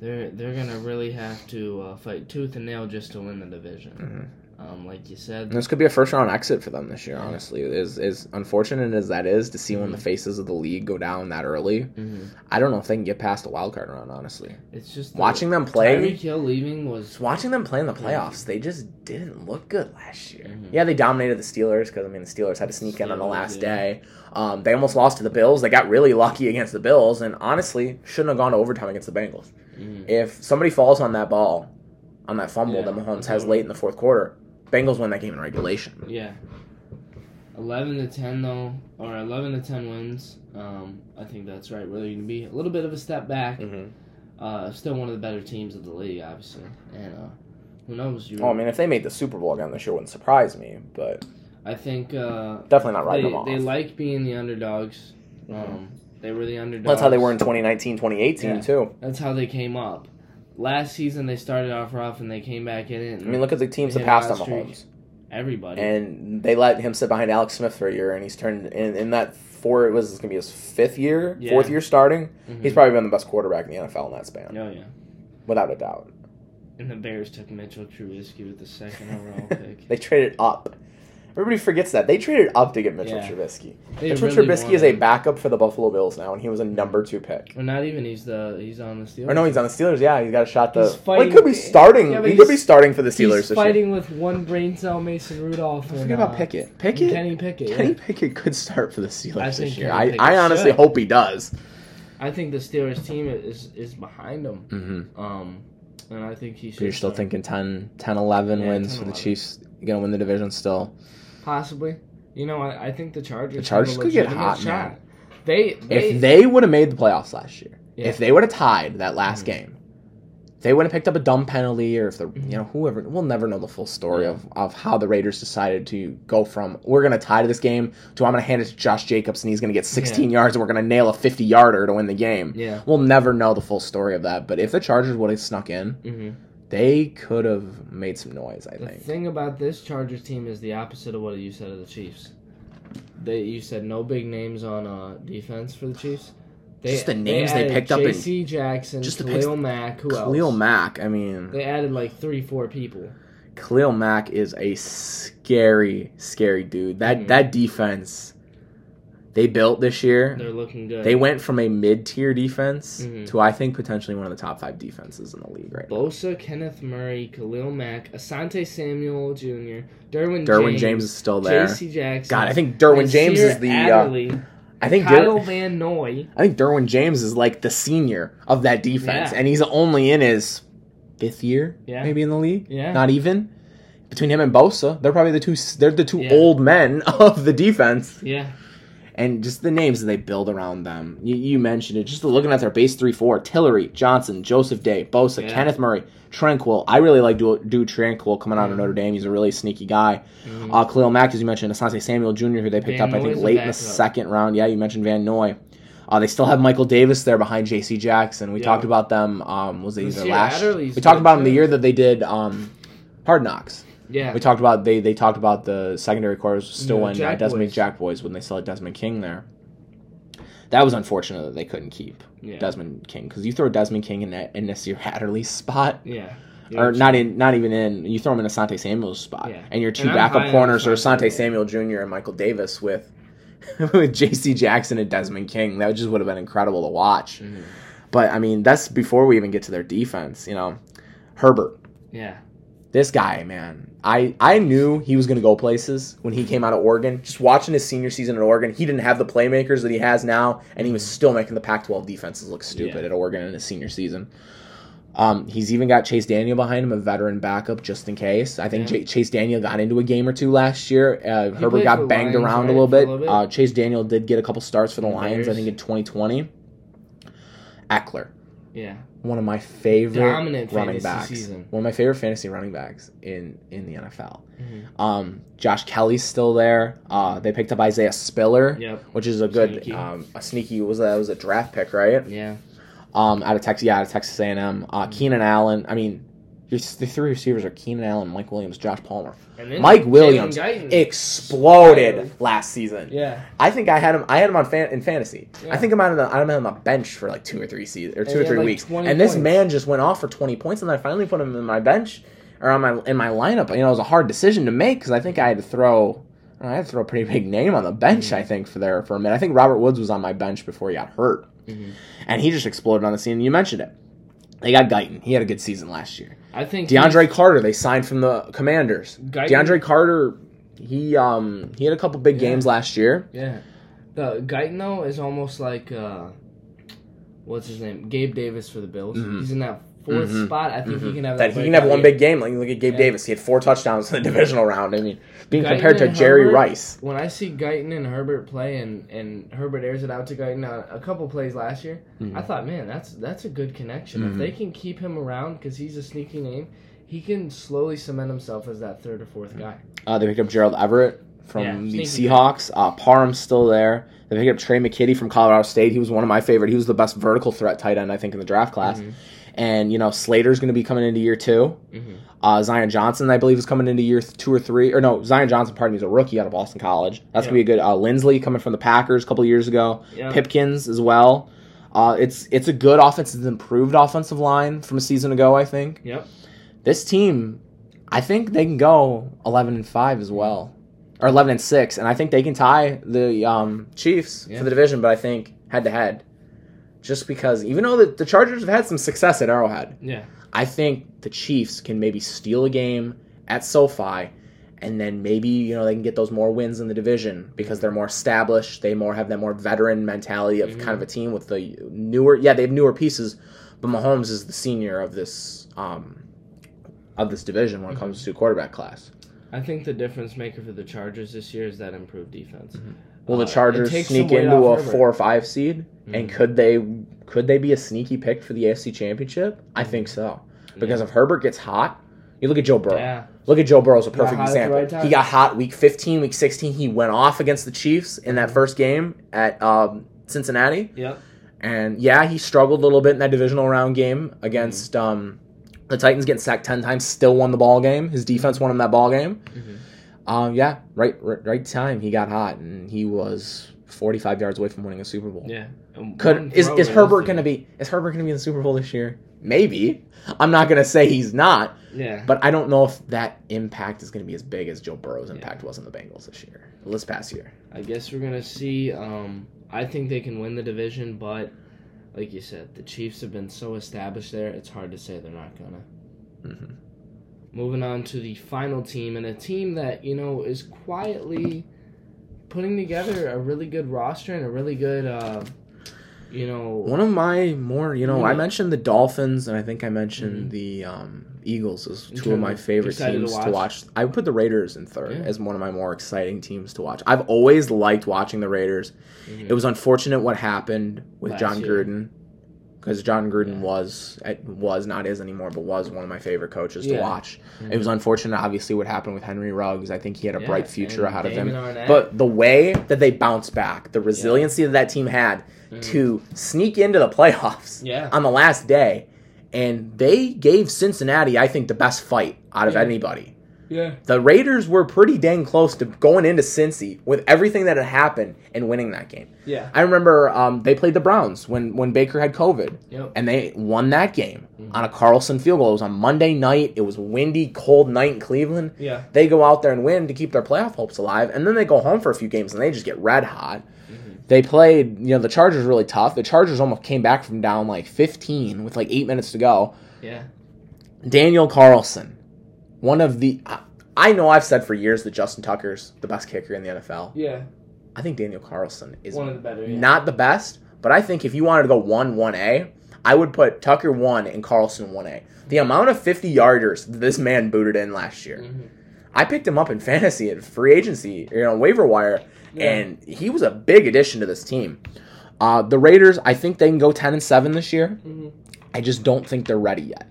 they're they're gonna really have to uh, fight tooth and nail just to win the division. Um, like you said, this could be a first round exit for them this year. Honestly, is is unfortunate as that is to see one of the faces of the league go down that early. Mhm. I don't know if they can get past the wild card round. Honestly, it's just the- watching them play, Tyreek Hill leaving was watching them play in the playoffs, they just didn't look good last year. Mhm. Yeah, they dominated the Steelers because I mean the Steelers had to sneak in on the last yeah. day. Um, they almost lost to the Bills. They got really lucky against the Bills, and honestly shouldn't have gone to overtime against the Bengals. Mhm. If somebody falls on that ball, on that fumble Yeah. that Mahomes has late in the fourth quarter, Bengals win that game in regulation. yeah. Eleven to ten though, or eleven to ten wins. Um, I think that's right. Really, gonna be a little bit of a step back. Mm-hmm. Uh, still one of the better teams of the league, obviously. And uh, who knows? You, Oh, I mean, if they made the Super Bowl again this year, wouldn't surprise me, but I think uh, definitely not they, them off. they like being the underdogs. Mhm. Um, they were the underdogs. That's how they were in 2019, 2018, Yeah. too. That's how they came up. Last season they started off rough and they came back in it. I mean, look at the teams that passed on. Mahomes. everybody. And they let him sit behind Alex Smith for a year, and he's turned in, in that four, it was going to be his fifth year, Yeah. fourth year starting. Mhm. He's probably been the best quarterback in the NFL in that span, oh yeah. without a doubt. And the Bears took Mitchell Trubisky with the second overall pick. They traded up. Everybody forgets that. They traded up to get Mitchell Yeah. Trubisky. They Mitchell really Trubisky is a backup for the Buffalo Bills now, and he was a number two pick. Or not even. He's the he's on the Steelers. Or no, he's on the Steelers. Yeah, he's got a shot to. He's well, he could be starting. Yeah, he could be starting for the Steelers He's this year. fighting with one brain cell, Mason Rudolph. And, Forget about uh, Pickett. Pickett. Kenny Pickett. Kenny yeah. Pickett could start for the Steelers I this year. I, I honestly should. hope he does. I think the Steelers team is is behind him. Mm-hmm. Um, and I think he should. But you're still start. thinking 10, 10 11 Yeah, wins 10, for the Chiefs. You're going to win the division still. Possibly. You know, I, I think the Chargers. The Chargers could get hot, shot. man. They, they if they would have made the playoffs last year, Yeah. if they would have tied that last Mhm. game, if they would have picked up a dumb penalty, or if the you know whoever, we'll never know the full story Yeah. of, of how the Raiders decided to go from we're going to tie to this game to I'm going to hand it to Josh Jacobs and he's going to get 16 yards and we're going to nail a 50 yarder to win the game. yeah. We'll never know the full story of that. But if the Chargers would have snuck in, hmm they could have made some noise. I The think. The thing about this Chargers team is the opposite of what you said of the Chiefs. They you said no big names on uh, defense for the Chiefs. They, Just the names they added picked up in- J.C. Jackson, just the Khalil picks- Mack. Who Khalil else? Mack. I mean, They added like three, four people. Khalil Mack is a scary, scary dude. That Mhm. that defense, they built this year. They're looking good. They went from a mid-tier defense Mhm. to I think potentially one of the top five defenses in the league right now. Bosa, Kenneth Murray, Khalil Mack, Asante Samuel Jr., Derwin James. Derwin James, James is still there. J.C. Jackson. God, I think Derwin James is the. Uh, I think Kyle Der- Van Noy. I think Derwin James is like the senior of that defense, Yeah. and he's only in his fifth year, Yeah. maybe in the league. Yeah. Not even between him and Bosa, they're probably the two. They're the two Yeah. old men of the defense, Yeah. And just the names that they build around them. You, you mentioned it. Just looking at their base three four: Tillery, Johnson, Joseph Day, Bosa, Yeah. Kenneth Murray, Tranquill. I really like do do Tranquill coming out of Mhm. Notre Dame. He's a really sneaky guy. Mhm. Uh, Khalil Mack, as you mentioned, Asante Samuel Jr., who they picked Van up, I think, late in the backup. second round. Yeah, you mentioned Van Noy. Uh, they still have Michael Davis there behind J.C. Jackson. We Yeah. talked about them. Um, was it either last? We talked about them the year that they did um, Hard Knocks. Yeah. We talked about they they talked about the secondary corps still Yeah, when uh, Jack Desmond Boys. Jack Boys when they still had Desmond King there. That was unfortunate that they couldn't keep yeah. Desmond King because you throw Desmond King in that in Nasir Adderley's spot Yeah. or not in not even in you throw him in Asante Samuel's spot Yeah. and your two And backup corners are Asante Samuel Jr. and Michael Davis with with J.C. Jackson and Desmond King that just would have been incredible to watch. Mhm. But I mean that's before we even get to their defense. You know, Herbert, Yeah. This guy, man. I I knew he was going to go places when he came out of Oregon. Just watching his senior season at Oregon, he didn't have the playmakers that he has now, and he was still making the Pac-12 defenses look stupid Yeah. at Oregon in his senior season. Um, he's even got Chase Daniel behind him, a veteran backup, just in case. I think Yeah. J- Chase Daniel got into a game or two last year. Uh, Herbert got banged Lions, around right, a little for a bit. little bit? Uh, Chase Daniel did get a couple starts for the The Lions, I think in 2020. Ekeler, Yeah. one of my favorite Dominant running backs. season. One of my favorite fantasy running backs in in the NFL. Mhm. Um, Josh Kelley's still there. Uh, they picked up Isaiah Spiller, Yep. which is a good Sneaky. um, a sneaky was that was a draft pick, right? Yeah. Um, out of Texas, yeah, out of Texas A&M. Uh, Keenan Allen. I mean, your, the three receivers are Keenan Allen, Mike Williams, Josh Palmer. And then Mike Williams Guyton. exploded last season. Yeah. I think I had him. I had him on fan, in fantasy. Yeah. I think I'm on the I'm on the bench for like two or three seasons or And two or three like, weeks. 20 And this points. man just went off for 20 points, and I finally put him in my bench or on my in my lineup. You know, it was a hard decision to make because I think I had to throw. I had to throw a pretty big name on the bench. I think for there for a minute. I think Robert Woods was on my bench before he got hurt, Mhm. and he just exploded on the scene. You mentioned it. They got Guyton. He had a good season last year. I think DeAndre Carter, they signed from the Commanders. Guyton- DeAndre Carter, he um he had a couple big Yeah. games last year. Yeah. The Guyton though is almost like uh what's his name? Gabe Davis for the Bills. Mhm. He's in that 4th Mhm. spot. I think he Mhm. can have that that. he can have one big game. Like look at Gabe Yeah. Davis, he had four touchdowns in the divisional round. I mean, being Guyton compared to Jerry Herbert- Rice. When I see Guyton and Herbert play, and, and Herbert airs it out to Guyton on a couple plays last year, Mhm. I thought, man, that's that's a good connection. If they can keep him around because he's a sneaky name, he can slowly cement himself as that third or fourth guy. Uh, they picked up Gerald Everett from Yeah, the Seahawks. Uh, Parham's still there. They picked up Trey McKitty from Colorado State. He was one of my favorite. He was the best vertical threat tight end I think in the draft class. Mhm. And you know Slater's going to be coming into year two. Mhm. Uh, Zion Johnson, I believe, is coming into year two or three. Or no, Zion Johnson, pardon me, is a rookie out of Boston College. That's Yeah. gonna be a good. Uh, Linsley coming from the Packers a couple years ago. Yeah. Pipkins as well. Uh, it's it's a good offense. It's an improved offensive line from a season ago. I think Yep. this team, I think they can go eleven and five as well, or eleven and six, and I think they can tie the um, Chiefs Yeah. for the division. But I think head to head, just because even though the, the Chargers have had some success at Arrowhead, Yeah. I think the Chiefs can maybe steal a game at SoFi, and then maybe you know they can get those more wins in the division because they're more established. They more have that more veteran mentality of kind of a mm-hmm. team with the newer. Yeah, they have newer pieces, but Mahomes is the senior of this um, of this division when it comes mm-hmm. to quarterback class. I think the difference maker for the Chargers this year is that improved defense. Mm-hmm. Will the Uh, Chargers sneak into a Herbert. four or five seed? And Mhm. could they could they be a sneaky pick for the AFC Championship? I think so. Because if Herbert gets hot, you look at Joe Burrow. Yeah. Look at Joe Burrow as a perfect example. right he got hot week 15, week 16. He went off against the Chiefs in Mm-hmm. that first game at um, Cincinnati. Yep. And yeah, he struggled a little bit in that divisional round game against Mm-hmm. um, the Titans, getting sacked 10 times, still won the ball game. His defense won him that ball game. Mhm. Um, yeah, right, right, right time he got hot, and he was 45 yards away from winning a Super Bowl. Yeah. Could is, is Herbert going to be is Herbert going to be in the Super Bowl this year? Maybe. I'm not gonna say he's not, Yeah. but I don't know if that impact is gonna be as big as Joe Burrow's impact was on the Bengals this year, this past year. I guess we're gonna see. Um, I think they can win the division, but like you said, the Chiefs have been so established there. It's hard to say they're not gonna. hmm Moving on to the final team, and a team that you know is quietly putting together a really good roster and a really good, uh, you know, One of my more, you know, I mentioned the Dolphins, and I think I mentioned the um, Eagles as two of my favorite excited to teams to watch. watch? I would put the Raiders in third Yeah. as one of my more exciting teams to watch. I've always liked watching the Raiders. Mhm. It was unfortunate what happened with Last John year. Because Jon Gruden Yeah. was eh, was not is anymore, but was one of my favorite coaches to Yeah. watch. Mhm. It was unfortunate, obviously, what happened with Henry Ruggs. I think he had a Yeah, bright future and ahead of him. Arnett. But the way that they bounced back, the resiliency that that team had Mhm. to sneak into the playoffs yeah, on the last day, and they gave Cincinnati, I think, the best fight out of Yeah. anybody. Yeah, The Raiders were pretty dang close to going into Cincy with everything that had happened and winning that game. yeah, I remember um, they played the Browns when when Baker had COVID, yep, and they won that game Mhm. on a Carlson field goal. It was on Monday night. It was a windy, cold night in Cleveland. yeah, They go out there and win to keep their playoff hopes alive, and then they go home for a few games and they just get red hot. They played, you know, the Chargers really tough. The Chargers almost came back from down like 15 with like eight minutes to go. yeah, Daniel Carlson, one of the. I- I know I've said for years that Justin Tucker's the best kicker in the NFL. yeah. I think Daniel Carlson is One of the better. Yeah. not the best, but I think if you wanted to go 1 1A, I would put Tucker 1 and Carlson 1A. The amount of 50 yarders that this man booted in last year. Mhm. I picked him up in fantasy at free agency, you know, waiver wire, Yeah. and he was a big addition to this team. Uh, the Raiders, I think they can go 10 and 7 this year. Mhm. I just don't think they're ready yet.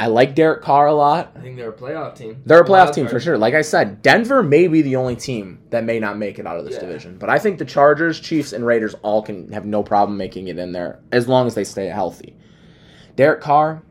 I like Derek Carr a lot. I think they're a playoff team. They're a playoff team for sure. Like I said, Denver may be the only team that may not make it out of this Yeah. division. But I think the Chargers, Chiefs, and Raiders all can have no problem making it in there as long as they stay healthy. Derek Carr,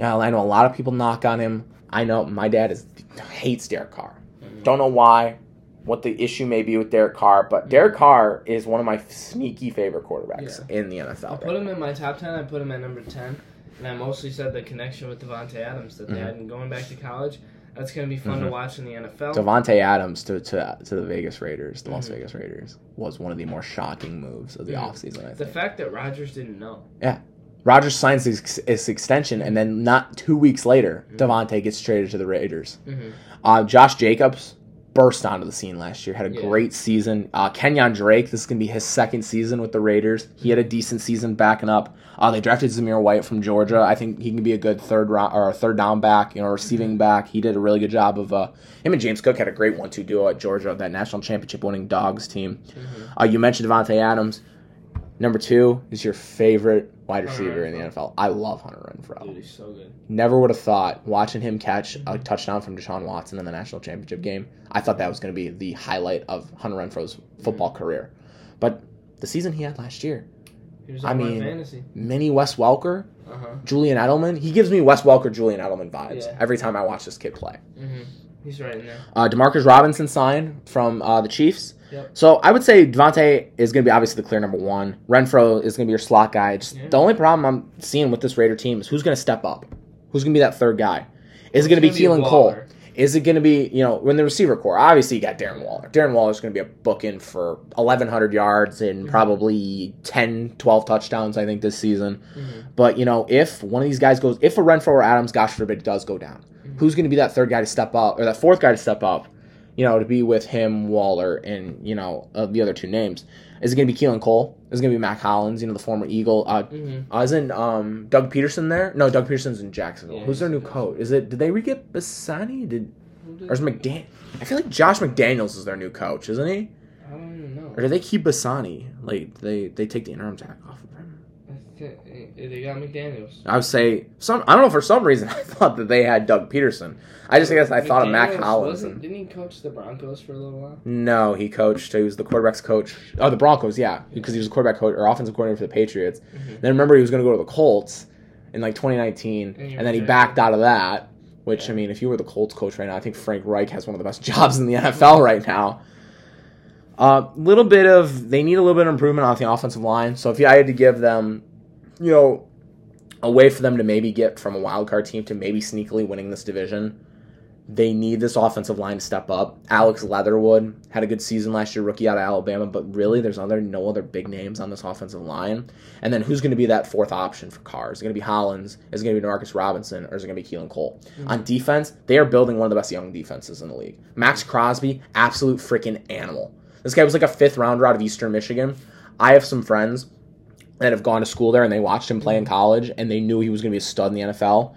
yeah, I know a lot of people knock on him. I know my dad is hates Derek Carr. Mhm. Don't know why, what the issue may be with Derek Carr, but Derek Carr is one of my sneaky favorite quarterbacks in the NFL. I put him in my top ten. I put him at number ten, and I mostly said the connection with Davante Adams that they Mhm. had in going back to college. That's going to be fun Mhm. to watch in the NFL. Davante Adams to, to to the Vegas Raiders, the Las Mhm. Vegas Raiders, was one of the more shocking moves of the Mhm. offseason, I think. the fact that Rodgers didn't know. Yeah. Rodgers signs his, his extension, and then not two weeks later, Mhm. Davante gets traded to the Raiders. Mm-hmm. Uh, Josh Jacobs burst onto the scene last year, had a Yeah. great season. Uh, Kenyan Drake, this is going to be his second season with the Raiders. He had a decent season backing up. Uh, they drafted Zamir White from Georgia. I think he can be a good third round or third down back, you know, receiving back. He did a really good job of. Uh, him and James Cook had a great one-two duo at Georgia, that national championship winning Dogs team. Mm-hmm. Uh, you mentioned Davante Adams. Number two is your favorite wide receiver in the NFL. I love Hunter Renfrow. Dude, he's so good. Never would have thought watching him catch a touchdown from Deshaun Watson in the national championship game. I thought that was going to be the highlight of Hunter Renfrow's football career. But the season he had last year, He was I mean- fantasy. mini Wes Welker, Uh huh. Julian Edelman, he gives me Wes Welker, Julian Edelman vibes Yeah. every time I watch this kid play. Mm-hmm. He's right in there. Uh, Demarcus Robinson signed from uh, the Chiefs. Yep. So I would say Davante is going to be obviously the clear number one. Renfrow is going to be your slot guy. Just Yeah. The only problem I'm seeing with this Raider team is who's going to step up. Who's going to be that third guy? Is it going to be Keelan Cole? Is it going to be you know when the receiver core? Obviously you got Darren Waller. Darren Waller is going to be a book in for 1,100 yards and Mhm. probably 10, 12 touchdowns I think this season. Mhm. But you know if one of these guys goes, if a Renfrow or Adams, gosh forbid, does go down, Mhm. who's going to be that third guy to step up or that fourth guy to step up? You know, to be with him, Waller, and you know uh, the other two names. Is it going to be Keelan Cole? Is it going to be Mack Hollins? You know, the former Eagle. Uh, Mhm. uh, isn't um, Doug Pederson there? No, Doug Pederson's in Jacksonville. Yeah, Who's their new coach? Is it? Did they re-get Bisaccia? Did or is McDan? I feel like Josh McDaniels is their new coach, isn't he? I don't even know. Or did they keep Bisaccia? Like they they take the interim tag off of him. I think eh, they got McDaniel's. I would say some. I don't know for some reason I thought that they had Doug Pederson. I just guess I thought of Mac McDaniels Hollins. And, Didn't he coach the Broncos for a little while? no, he coached. He was the quarterbacks coach. Oh, the Broncos, yeah, because he was a quarterback coach or offensive coordinator for the Patriots. Mhm. Then remember he was going to go to the Colts in like 2019, And and then he backed out of that. Which Yeah. I mean, if you were the Colts coach right now, I think Frank Reich has one of the best jobs in the NFL right now. A uh, little bit of they need a little bit of improvement on the offensive line. So if I had to give them, you know, a way for them to maybe get from a wild card team to maybe sneakily winning this division. They need this offensive line to step up. Alex Leatherwood had a good season last year, rookie out of Alabama, but really there's other no other big names on this offensive line. And then who's going to be that fourth option for Carr? Is it going to be Hollins? Is it going to be Marcus Robinson? Or is it going to be Keelan Cole? Mm-hmm. On defense, they are building one of the best young defenses in the league. Maxx Crosby, absolute freaking animal. This guy was like a fifth rounder out of Eastern Michigan. I have some friends that have gone to school there and they watched him play in college and they knew he was going to be a stud in the NFL.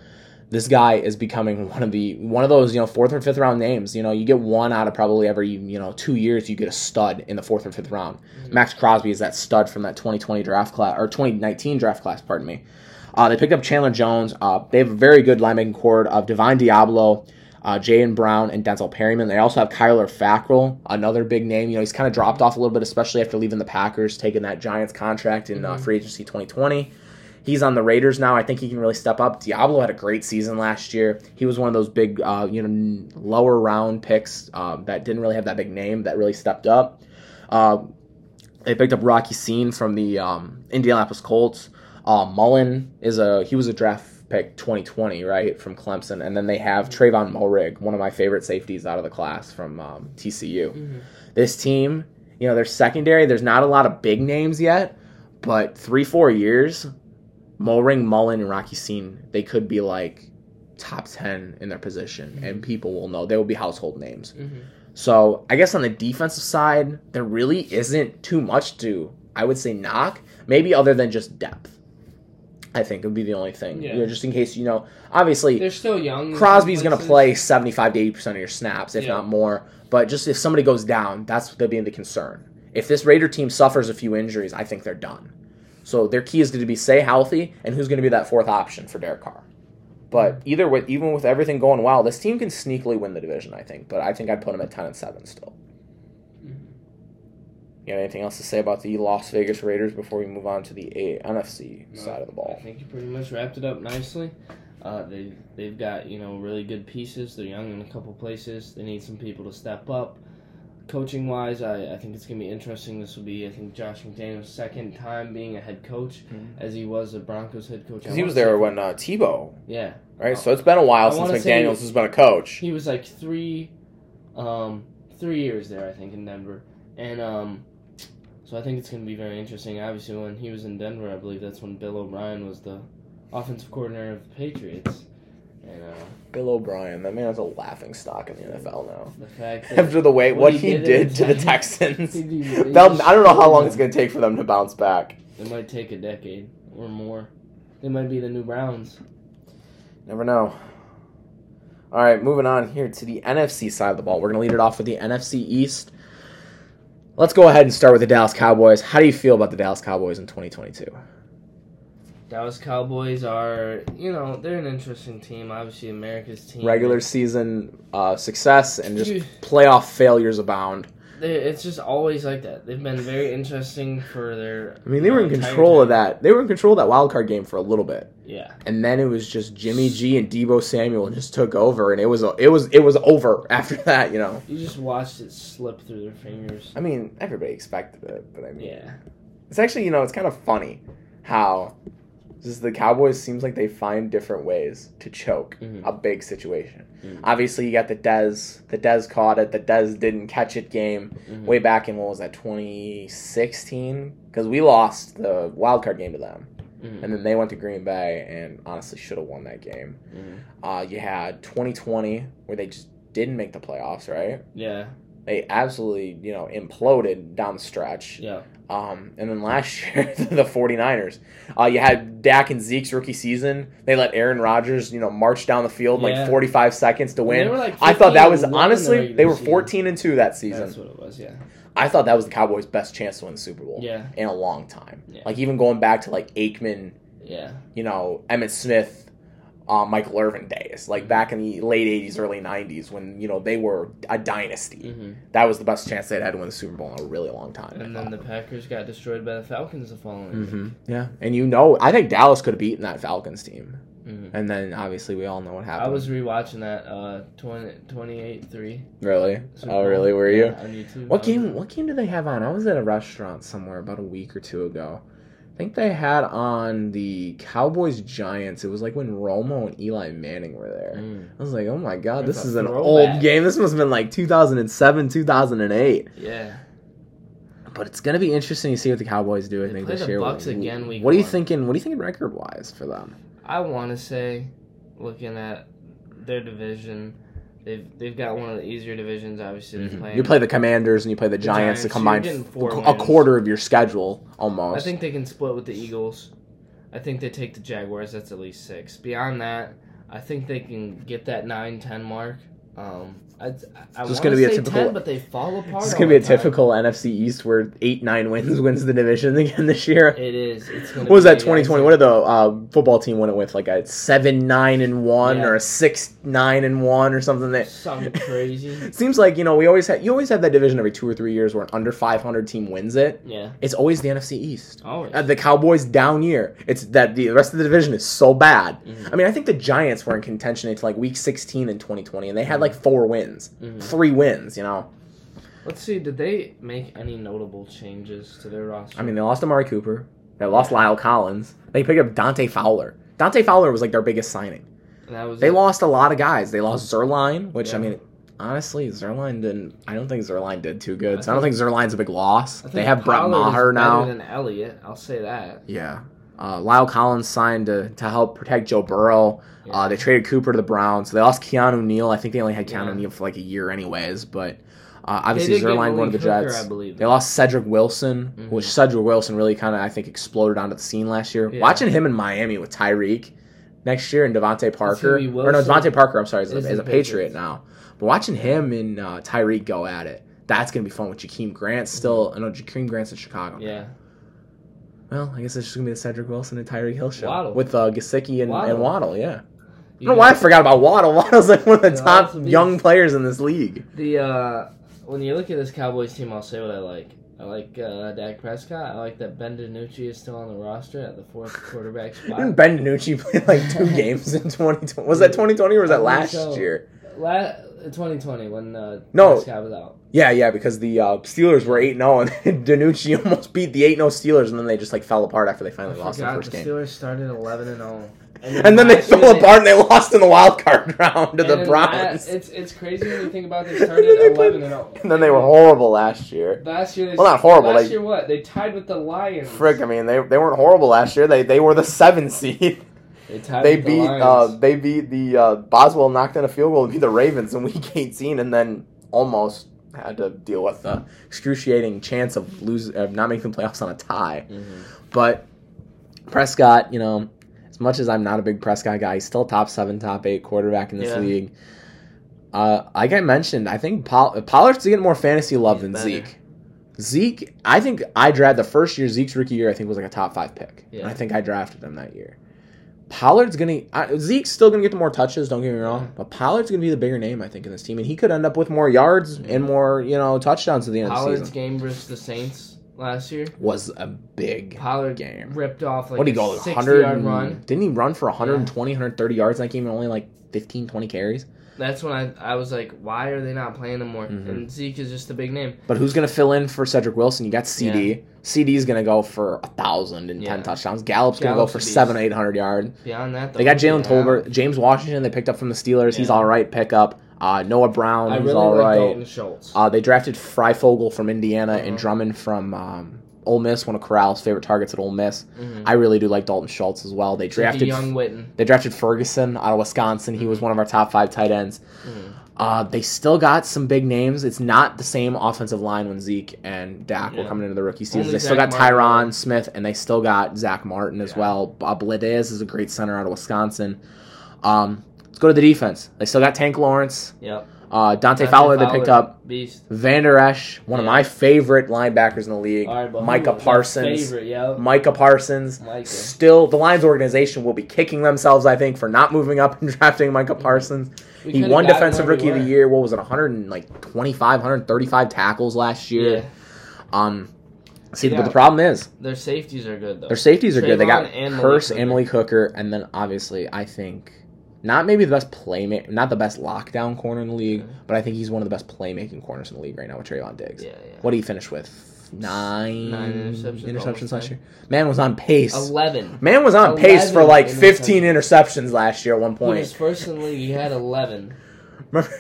This guy is becoming one of the one of those you know fourth or fifth round names. You know, you get one out of probably every you know two years. You get a stud in the fourth or fifth round. Maxx Crosby is that stud from that 2020 draft class or 2019 draft class. Pardon me. Uh, they picked up Chandler Jones. Uh, they have a very good linebacking core of Divine Deablo, uh, Jaden Brown, and Denzel Perryman. They also have Kyler Fackrell, another big name. You know, he's kind of dropped off a little bit, especially after leaving the Packers, taking that Giants contract in uh, free agency 2020. He's on the Raiders now. I think he can really step up. Deablo had a great season last year. He was one of those big, uh, you know, lower round picks um, that didn't really have that big name that really stepped up. Uh, they picked up Rock Ya-Sin from the um, Indianapolis Colts. Uh, Mullen is a he was a draft pick 2020 right from Clemson, and then they have Tre'von Moehrig, one of my favorite safeties out of the class from um, TCU. Mm-hmm. This team, you know, their secondary. There's not a lot of big names yet, but three four years, Moehrig, Mullen, and Rock Ya-Sin, they could be like top 10 in their position, mm-hmm. and people will know. They will be household names. Mm-hmm. So I guess on the defensive side, there really isn't too much to, I would say, knock. Maybe other than just depth. I think it would be the only thing. Yeah. You know, just in case, you know, obviously They're still young. Crosby's going to play 75 to 80% of your snaps, if Yeah. not more. But just if somebody goes down, that's going to be the concern. If this Raider team suffers a few injuries, I think they're done. So their key is going to be stay healthy, and who's going to be that fourth option for Derek Carr. But mm. either with even with everything going well, this team can sneakily win the division. I think, but I think I'd put them at ten and seven still. You have anything else to say about the Las Vegas Raiders before we move on to the NFC No, side of the ball? I think you pretty much wrapped it up nicely. Uh, they they've got you know really good pieces. They're young in a couple places. They need some people to step up. Coaching wise, I, I think it's gonna be interesting. This will be I think Josh McDaniel's second time being a head coach, Mhm. as he was a Broncos head coach. Because he was there when uh, Tebow, Yeah, right? So it's been a while I since McDaniel's has been a coach. he was like three, um, three years there I think in Denver, and um, so I think it's gonna be very interesting. Obviously, when he was in Denver, I believe that's when Bill O'Brien was the offensive coordinator of the Patriots, and uh, Bill O'Brien, that man is a laughing stock in the NFL now. the After the way What what, he he, did did, to the Texans, They'll- I don't know how long it's going to take for them to bounce back. it might take a decade or more. They might be the new Browns. Never know. All right, moving on here to the NFC side of the ball. We're going to lead it off with the NFC East. Let's go ahead and start with the Dallas Cowboys. How do you feel about the Dallas Cowboys in 2022? Dallas Cowboys are, you know, they're an interesting team. Obviously, America's team. Regular season uh, success and just playoff failures abound. They, it's just always like that. They've been very interesting for their. I mean, they were in uh, entire control of that. They were in control of that wild card game for a little bit. Yeah. and then it was just Jimmy G and Deebo Samuel just took over, and it was it was it was over after that. You know, You just watched it slip through their fingers. I mean, everybody expected it, but I mean, Yeah. it's actually you know it's kind of funny how just the Cowboys seems like they find different ways to choke Mhm. a big situation. Mhm. Obviously, you got the Dez, the Dez caught it, the Dez didn't catch it game Mhm. way back in what was that 2016 because we lost the wild card game to them. Mhm. And then they went to Green Bay and honestly should have won that game. Mhm. Uh, you had 2020 where they just didn't make the playoffs, right? Yeah. They absolutely, you know, imploded down the stretch. Yeah. Um, and then last year, the 49ers. Uh, you had Dak and Zeke's rookie season. They let Aaron Rodgers, you know, march down the field Yeah. like 45 seconds to win. like, I thought that was the honestly, they were season. 14 and 2 that season. That's what it was. Yeah. I thought that was the Cowboys' best chance to win the Super Bowl Yeah. in a long time. Yeah. Like even going back to like Aikman Yeah. you know, Emmitt Smith, uh, Michael Irvin days, like back in the late 80s, early 90s, when, you know, they were a dynasty. hmm That was the best chance they'd had to win the Super Bowl in a really long time. And then the Packers got destroyed by the Falcons the following. hmm Yeah. And you know, I think Dallas could have beaten that Falcons team. Mhm. And then obviously we all know what happened. I was rewatching that uh 28-3. Really? Super oh, really? Were you? Yeah, on YouTube. What game? What game did they have on? I was at a restaurant somewhere about a week or two ago, I think they had on the Cowboys Giants. It was like when Romo and Eli Manning were there. Mm. I was like, oh my god, this is an old game. This must have been like 2007, 2008. Yeah. But it's gonna be interesting to see what the Cowboys do. I They think this the year. Bucks again week what are you one. thinking? What are you thinking record wise for them? I want to say, looking at their division, they've they've got one of the easier divisions. Obviously. Mm-hmm. You play the Commanders and you play the, The Giants. to combine a quarter of your schedule almost. I think they can split with the Eagles. I think they take the Jaguars. That's at least six. Beyond that, I think they can get that 9-10 mark. Um, I, I want gonna to be a typical- 10, but they fall apart. It's gonna be a typical NFC East where eight nine wins wins the division again this year. It is. What was that 2020? What did the uh, football team win it with? Like a seven nine and one Yeah. or a six nine and one or something that something crazy. Seems like you know we always have you always have that division every two or three years where an under 500 team wins it. Yeah. It's always the NFC East. Always. Uh, the Cowboys down year. It's that the rest of the division is so bad. Mhm. I mean, I think the Giants were in contention until like week 16 in 2020, and they had like four wins, Mhm. three wins. You know, Let's see. Did they make any notable changes to their roster? I mean, they lost Amari Cooper, they lost La'el Collins, they picked up Dante Fowler. Dante Fowler was like their biggest signing. that was They it. lost a lot of guys. They lost Zuerlein, which I mean, honestly, Zuerlein didn't. I don't think Zuerlein did too good. I so I don't think Zuerlein's a big loss. Think They have Brett Pollard is Maher now. Than Elliott. I'll say that. Yeah. Uh, La'el Collins signed to, to help protect Joe Burrow. Uh, they traded Cooper to the Browns. They lost Keanu Neal. I think they only had Keanu Yeah. Neal for like a year, anyways. But uh, obviously, Zuerlein going to the Jets. I believe. They lost Cedric Wilson, Mhm. which Cedric Wilson really kind of, I think, exploded onto the scene last year. Yeah. Watching him in Miami with Tyreek next year and DeVante Parker. Or no, DeVante Parker, I'm sorry, is, is a, a Patriot now. But watching him and uh, Tyreek go at it, that's going to be fun with Jakeem Grant still. I know Jakeem Grant's in Chicago. Yeah. Well, I guess it's just gonna be the Cedric Wilson and Tyreek Hill show Waddle. with uh, Gesicki and Waddle. and Waddle. Yeah, I You don't know why I forgot about Waddle. Waddle's like one of the Yeah, top that's young players in this league. The uh, when you look at this Cowboys team, I'll say what I like. I like uh, Dak Prescott. I like that Ben DiNucci is still on the roster at the fourth quarterback Didn't spot. Ben DiNucci play like two games in 2020? Was that 2020 or was I that last so. year? La- 2020 when uh, No. Prescott was out. Yeah, yeah, because the uh, Steelers were 8 0 and DiNucci almost beat the 8 0 Steelers and then they just like fell apart after they I finally lost their forgot first the game. The Steelers started 11 and 0. And then they fell apart and they lost in the wild card round to the then Browns. it's it's crazy when you think about it. They started 11 and 0. and then they were horrible last year. Last year, they, Well, not horrible, Last they- year, what they tied with the Lions. Frick, I mean, they, they weren't horrible last year. They they were the seven seed. They tied they with beat the uh, they beat the uh, Boswell knocked in a field goal to beat the Ravens in week 18 and then almost had to deal with the excruciating chance of lose of not making the playoffs on a tie. Mhm. But Prescott, you know, as much as I'm not a big Prescott guy, he's still top seven, top eight quarterback in this Yeah. league. Uh, like I mentioned, I think Poll- Pollard's getting more fantasy love He's than better. Zeke. Zeke, I think I drafted the first year Zeke's rookie year. I think was like a top five pick, and I think I drafted him that year. Pollard's gonna I, Zeke's still gonna get the more touches. Don't get me wrong, but Pollard's gonna be the bigger name I think in this team, and he could end up with more yards and more you know touchdowns at the end of the Pollard's season. game versus the Saints last year. Was a big Pollard game. ripped off like what he a go? 60 100 yard run. Didn't he run for 120, 130 yards in that game and only like 15, 20 carries? That's when I I was like, why are they not playing him more? Mhm. And Zeke is just a big name. But who's going to fill in for Cedric Wilson? You got CD. CD's going to go for a thousand and ten Yeah. touchdowns. Gallup's going to go for seven, eight hundred yards. Beyond that, They got Jalen yeah. Tolbert, James Washington. They picked up from the Steelers. He's all right pickup. Uh, Noah Brown. I really all like right. Dalton Schultz. Uh, they drafted Freifogel from Indiana and Uh-huh. Drummond from um, Ole Miss. One of Corral's favorite targets at Ole Miss. Mhm. I really do like Dalton Schultz as well. They drafted young Witten. They drafted Ferguson out of Wisconsin. He was one of our top five tight ends. Mhm. Uh, they still got some big names. It's not the same offensive line when Zeke and Dak were Yeah. coming into the rookie season. Only they still got Martin. Tyron Smith and they still got Zach Martin as Yeah. well. Bob Lidez is a great center out of Wisconsin. Um, let's go to the defense. They still got Tank Lawrence. Yep. Uh, Dante, Dante Fowler, they picked up. Beast. Vander Esch, one of my favorite linebackers in the league. Right, Micah Parsons. Favorite. Micah Parsons. Micah. Still, the Lions organization will be kicking themselves, I think, for not moving up and drafting Micah Parsons. We he won Defensive Rookie of the. Year. What was it, 125, 135 tackles last year? Yeah. Um, see, Yeah. but the problem is Their safeties are good though. their safeties are good. They got Trayvon and Hurst Hooker. Hooker, and then obviously I think not maybe the best playmaker, not the best lockdown corner in the league, Mhm. but I think he's one of the best playmaking corners in the league right now with Trevon Diggs. Yeah, yeah. What do you finish with? nine, Nine interceptions, interceptions last year. Man was on pace. Eleven. Man was on pace for 11 like 15 interceptions last year at one He point. was first in the league. He had eleven. Remember,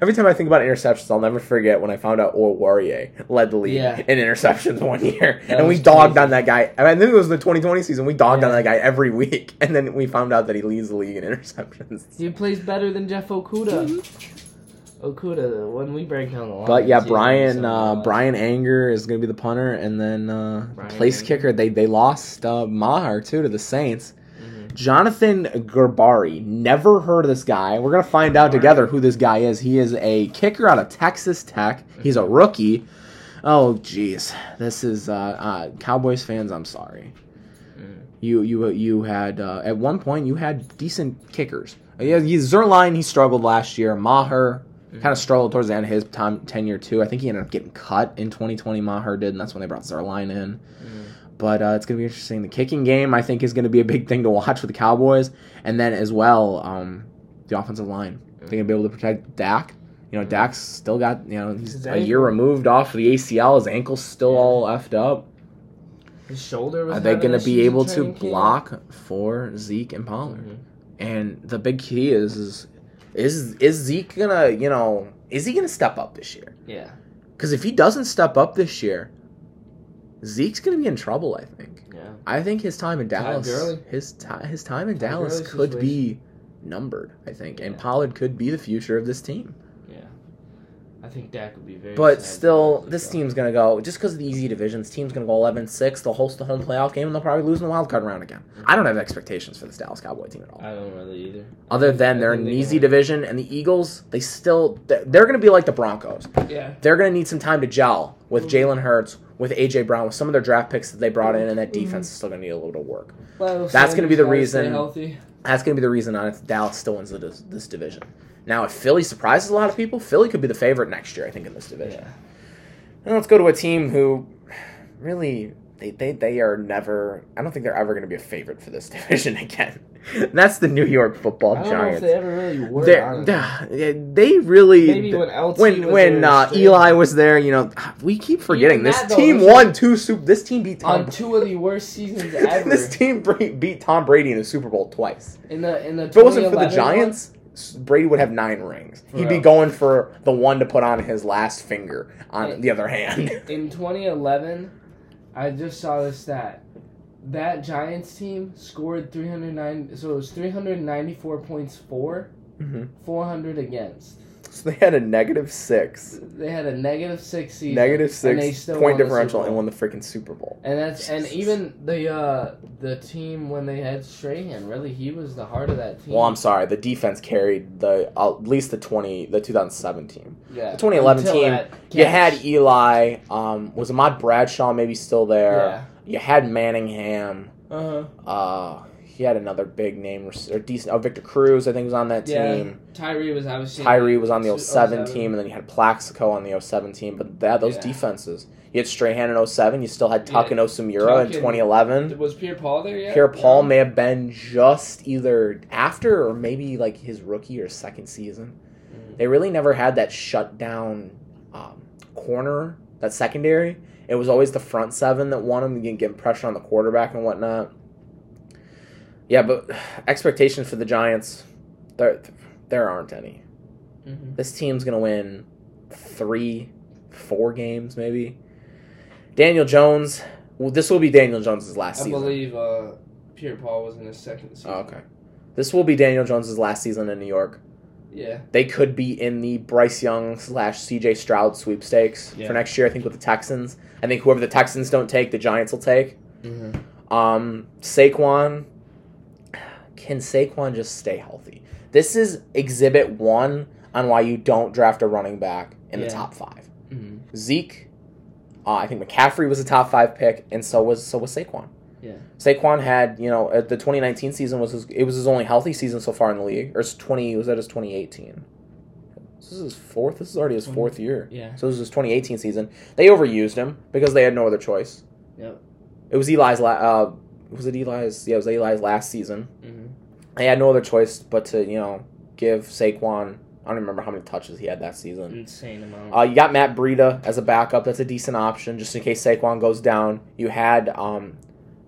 every time I think about interceptions, I'll never forget when I found out Or Warrior led the league Yeah. in interceptions one year, That and we dogged crazy. on that guy. I, mean, I think it was the 2020 season. We dogged on that guy every week, and then we found out that he leads the league in interceptions. He plays better than Jeff Okudah. Okuda, when we break down the line. But yeah, Brian gonna uh, Bryan Anger is going to be the punter, and then uh, place Anger. kicker they they lost uh, Maher too to the Saints. Mhm. Jonathan Garibay, never heard of this guy. We're gonna find out together who this guy is. He is a kicker out of Texas Tech. He's a rookie. Oh jeez, this is uh, uh, Cowboys fans. I'm sorry. Mhm. You you you had uh, at one point you had decent kickers. Yeah, Zuerlein he struggled last year. Maher kind of struggled towards the end of his time tenure too. I think he ended up getting cut in 2020. Maher did, and that's when they brought Zerline in. Mhm. But uh, it's going to be interesting. The kicking game, I think, is going to be a big thing to watch for the Cowboys, and then as well, um, the offensive line. Are They're going to be able to protect Dak. You know, Dak's still got you know he's a year removed off of the ACL. His ankle's still Yeah. all effed up. His shoulder was. Are they going to be able to camp. block for Zeke and Pollard? Mhm. And the big key is is is is Zeke gonna you know is he gonna step up this year? Yeah. Because if he doesn't step up this year, Zeke's gonna be in trouble. I think. Yeah. I think his time in Dallas, his ti his time in Todd Dallas Gurley could be numbered. I think, and Yeah. Pollard could be the future of this team. Yeah. I think Dak would be very. But sad still, this team's gonna go just because of the easy divisions. Team's gonna go 11-6. They'll host the home playoff game, and they'll probably lose in the wild card round again. I don't have expectations for this Dallas Cowboy team at all. I don't really either. Other than I they're think an they easy can- division, and the Eagles, they still they're, they're gonna be like the Broncos. Yeah. They're gonna need some time to gel with. Jalen Hurts, with AJ Brown, with some of their draft picks that they brought in, and that Mhm. defense is still gonna need a little bit of work. Well, That's gonna be the Sanders gotta stay reason- Healthy. That's going to be the reason on it Dallas still wins this, this division. Now, if Philly surprises a lot of people, Philly could be the favorite next year, I think, in this division. Yeah. And let's go to a team who really they, they, they are never I don't think they're ever going to be a favorite for this division again. That's the New York Football I don't know Giants. if they ever really were. They really Maybe when LT when when uh, Eli was there, you know, we keep forgetting this that, though, team won two super. This team beat Tom. on two of the worst seasons ever. this team beat Tom Brady in the Super Bowl twice. in the in the If it wasn't for the 2011 Giants, Brady would have nine rings. He'd be going for the one to put on his last finger on Hey. the other hand. in 2011, I just saw this stat. That Giants team scored 309. So it was 394 points for, Mhm. 400 against. So they had a negative six, They had a negative six season. negative and they six still point differential and won the freaking Super Bowl. And that's and even the uh the team when they had Strahan, really he was the heart of that team. Well, I'm sorry, the defense carried the uh, at least the twenty the 2007 team. yeah. The 2011 Until team, You had Eli. Um, was Ahmad Bradshaw maybe still there? Yeah. You had Manningham. Uh-huh. Uh, he had another big name or decent. Oh, Victor Cruz, I think, was on that Yeah. team. Tyree was obviously Tyree was on the Two- 07 team, and then you had Plaxico on the 07 team. But that those Yeah. defenses, you had Strahan in 07. You still had Tuck Yeah. and Osumura in and- 2011. Was Pierre Paul there yet? Pierre Paul No? may have been just either after or maybe like his rookie or second season. Mhm. They really never had that shut down um, corner, that secondary. It was always the front seven that won them, getting pressure on the quarterback and whatnot. Yeah, but expectations for the Giants, there, there aren't any. Mhm. This team's gonna win three, four games maybe. Daniel Jones. Well, this will be Daniel Jones's last I season. I believe uh, Pierre Paul was in his second season. Oh, okay. This will be Daniel Jones's last season in New York. Yeah. They could be in the Bryce Young slash CJ Stroud sweepstakes Yeah. for next year. I think with the Texans. I think whoever the Texans don't take, the Giants will take. Mm-hmm. Um, Saquon. Can Saquon just stay healthy? This is exhibit one on why you don't draft a running back in the top five. Mm-hmm. Zeke, uh, I think McCaffrey was a top five pick, and so was so was Saquon. Yeah. Saquon had, you know, at the 2019 season was his, it was his only healthy season so far in the league. Or it's 20 was that his 2018? This is his fourth. This is already his fourth year. Yeah. So this is his 2018 season. They overused him because they had no other choice. Yep. It was Eli's. La- uh, was it Eli's? Yeah, it was Eli's last season. Mm-hmm. They had no other choice but to you know give Saquon I don't remember how many touches he had that season. Insane amount. Uh, you got Matt Breida as a backup. That's a decent option just in case Saquon goes down. You had um,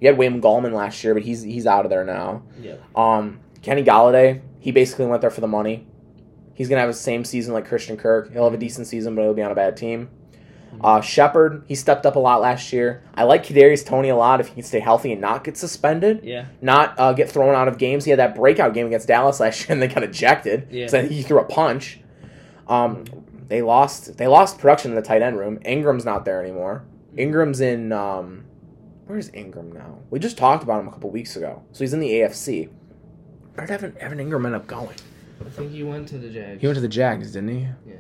you had William Gallman last year, but he's he's out of there now. yeah. Um, Kenny Golladay, he basically went there for the money. He's gonna have the same season like Christian Kirk. He'll have a decent season, but he'll be on a bad team. Uh, Shepard, he stepped up a lot last year. I like Kadarius Toney a lot if he can stay healthy and not get suspended, Yeah. not uh, get thrown out of games. He had that breakout game against Dallas last year, and they got ejected. Yeah. So he threw a punch. Um, they lost. They lost production in the tight end room. Engram's not there anymore. Engram's in. Um, where's Engram now? We just talked about him a couple weeks ago. So he's in the AFC. Where did Evan, Evan Engram end up going? I think he went to the Jags. He went to the Jags, didn't he? Yeah.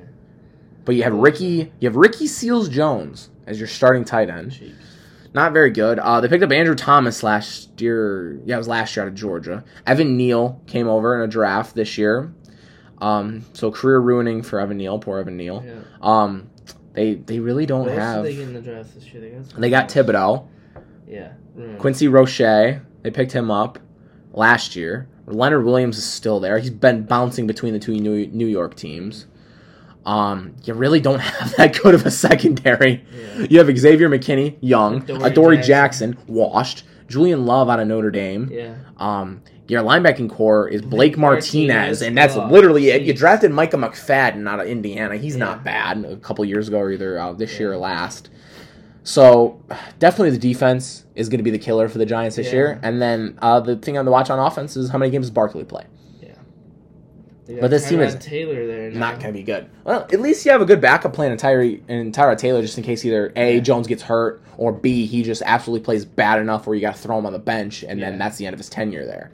But you have Ricky. You have Ricky Seals Jones as your starting tight end. Cheeks. Not very good. Uh, they picked up Andrew Thomas last year. Yeah, it was last year out of Georgia. Evan Neal came over in a draft this year. Um, so career ruining for Evan Neal. Poor Evan Neal. Yeah. Um, they they really don't What else have. did they get in the draft this year? They got. some- They got Thibodeaux, Yeah. Mm. Quincy Roche. They picked him up last year. Leonard Williams is still there. He's been bouncing between the two New New York teams. Um, you really don't have that good of a secondary. Yeah. You have Xavier McKinney, young, Adoree' Adoree Jackson. Jackson, washed, Julian Love out of Notre Dame. Yeah. Um, your linebacking core is Blake Blake Martinez, Martinez. and that's Oh, literally it. You drafted Micah McFadden out of Indiana. He's Yeah. not bad. A couple years ago, or either uh, this year or last. So definitely the defense is going to be the killer for the Giants this Yeah. year. And then uh, the thing on the watch on offense is how many games does Barkley play? Yeah. got But this team is Taylor there. Now. Not going to be good. Well, at least you have a good backup plan in Tyree and Tyrod Taylor, just in case either a Yeah. Jones gets hurt or b he just absolutely plays bad enough where you got to throw him on the bench, and Yeah. then that's the end of his tenure there.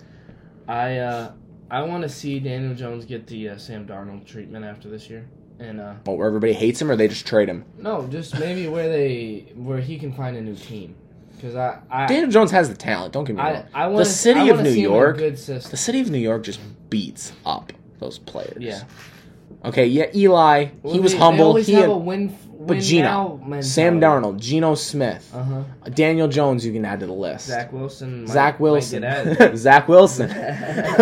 I uh, I want to see Daniel Jones get the uh, Sam Darnold treatment after this year, and uh, But where everybody hates him, or they just trade him. no, just maybe where they where he can find a new team, because I I Daniel Jones has the talent. Don't get me I, wrong. I want the city of New York, good the city of New York just beats up those players. Yeah, Okay. Yeah. Eli, Well, he was they, humble. They he had, a win. but win Geno. Sam Darnold, Geno Smith, Uh huh. Daniel Jones. You can add to the list. Zach Wilson. might- Zach Wilson. Zach Wilson.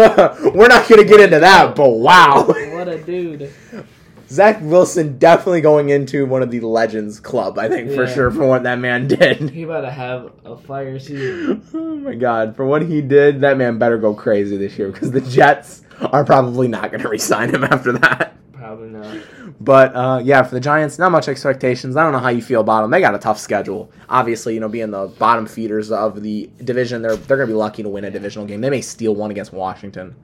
We're not going to get into that, but wow. what a dude. Zach Wilson definitely going into one of the Legends Club, I think, for sure, for what that man did. He about to have a fire season. oh my god, for what he did, that man better go crazy this year because the Jets are probably not going to resign him after that. Probably not. But uh, yeah, for the Giants, not much expectations. I don't know how you feel about them. They got a tough schedule. Obviously, you know, being the bottom feeders of the division, they're they're going to be lucky to win a divisional game. They may steal one against Washington,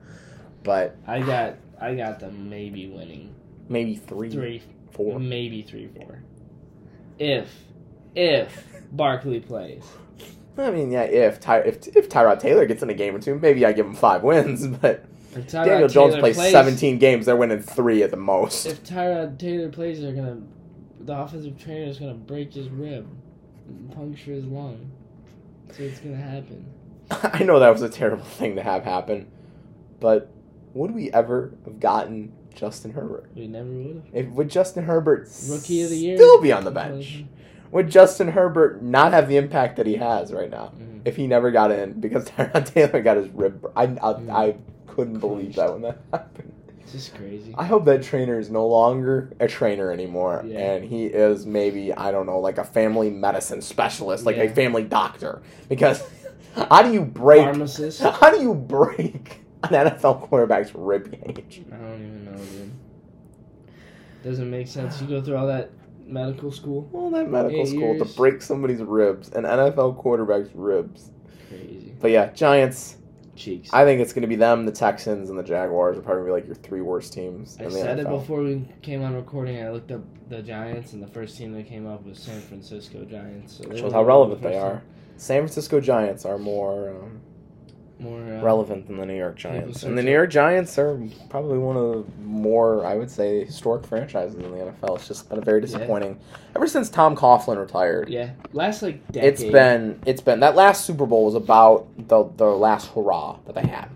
but I got I got them maybe winning maybe three, three, four. maybe three, four. If if Barkley plays, I mean, yeah, if Ty- if if Tyrod Taylor gets in a game or two, maybe I give him five wins. But Daniel Jones Taylor plays, plays 17 games, they're winning three at the most. If Tyrod Taylor plays, they're gonna the offensive trainer is gonna break his rib, and puncture his lung. So it's gonna happen. I know that was a terrible thing to have happen, but would we ever have gotten Justin Herbert? We never would have. If would Justin Herbert Rookie of the year. still be on the bench? Would Justin Herbert not have the impact that he has right now Mhm. if he never got in because Tyrod Taylor got his rib? I I, Mm. I couldn't believe that when that happened. It's just crazy. I hope that trainer is no longer a trainer anymore, Yeah. and he is maybe I don't know, like a family medicine specialist, like a family doctor. Because how do you break? Pharmacist. How do you break an NFL quarterback's rib cage? I don't even know, dude. Doesn't make sense. You go through all that medical school. Well, that medical Eight school years. to break somebody's ribs, an NFL quarterback's ribs. Crazy. But yeah, Giants. Cheeks. I think it's going to be them, the Texans, and the Jaguars are probably gonna be like your three worst teams I the said it before we came on recording. I looked up the Giants, and the first team that came up was San Francisco Giants. So Shows how relevant first they are. San Francisco Giants are more. Um, team. More uh, relevant than the New York Giants. And the. New York Giants are probably one of the more, I would say, historic franchises in the NFL. It's just been very disappointing ever since Tom Coughlin retired. Yeah, last like decade. It's been it's been that last Super Bowl was about the the last hurrah that they had.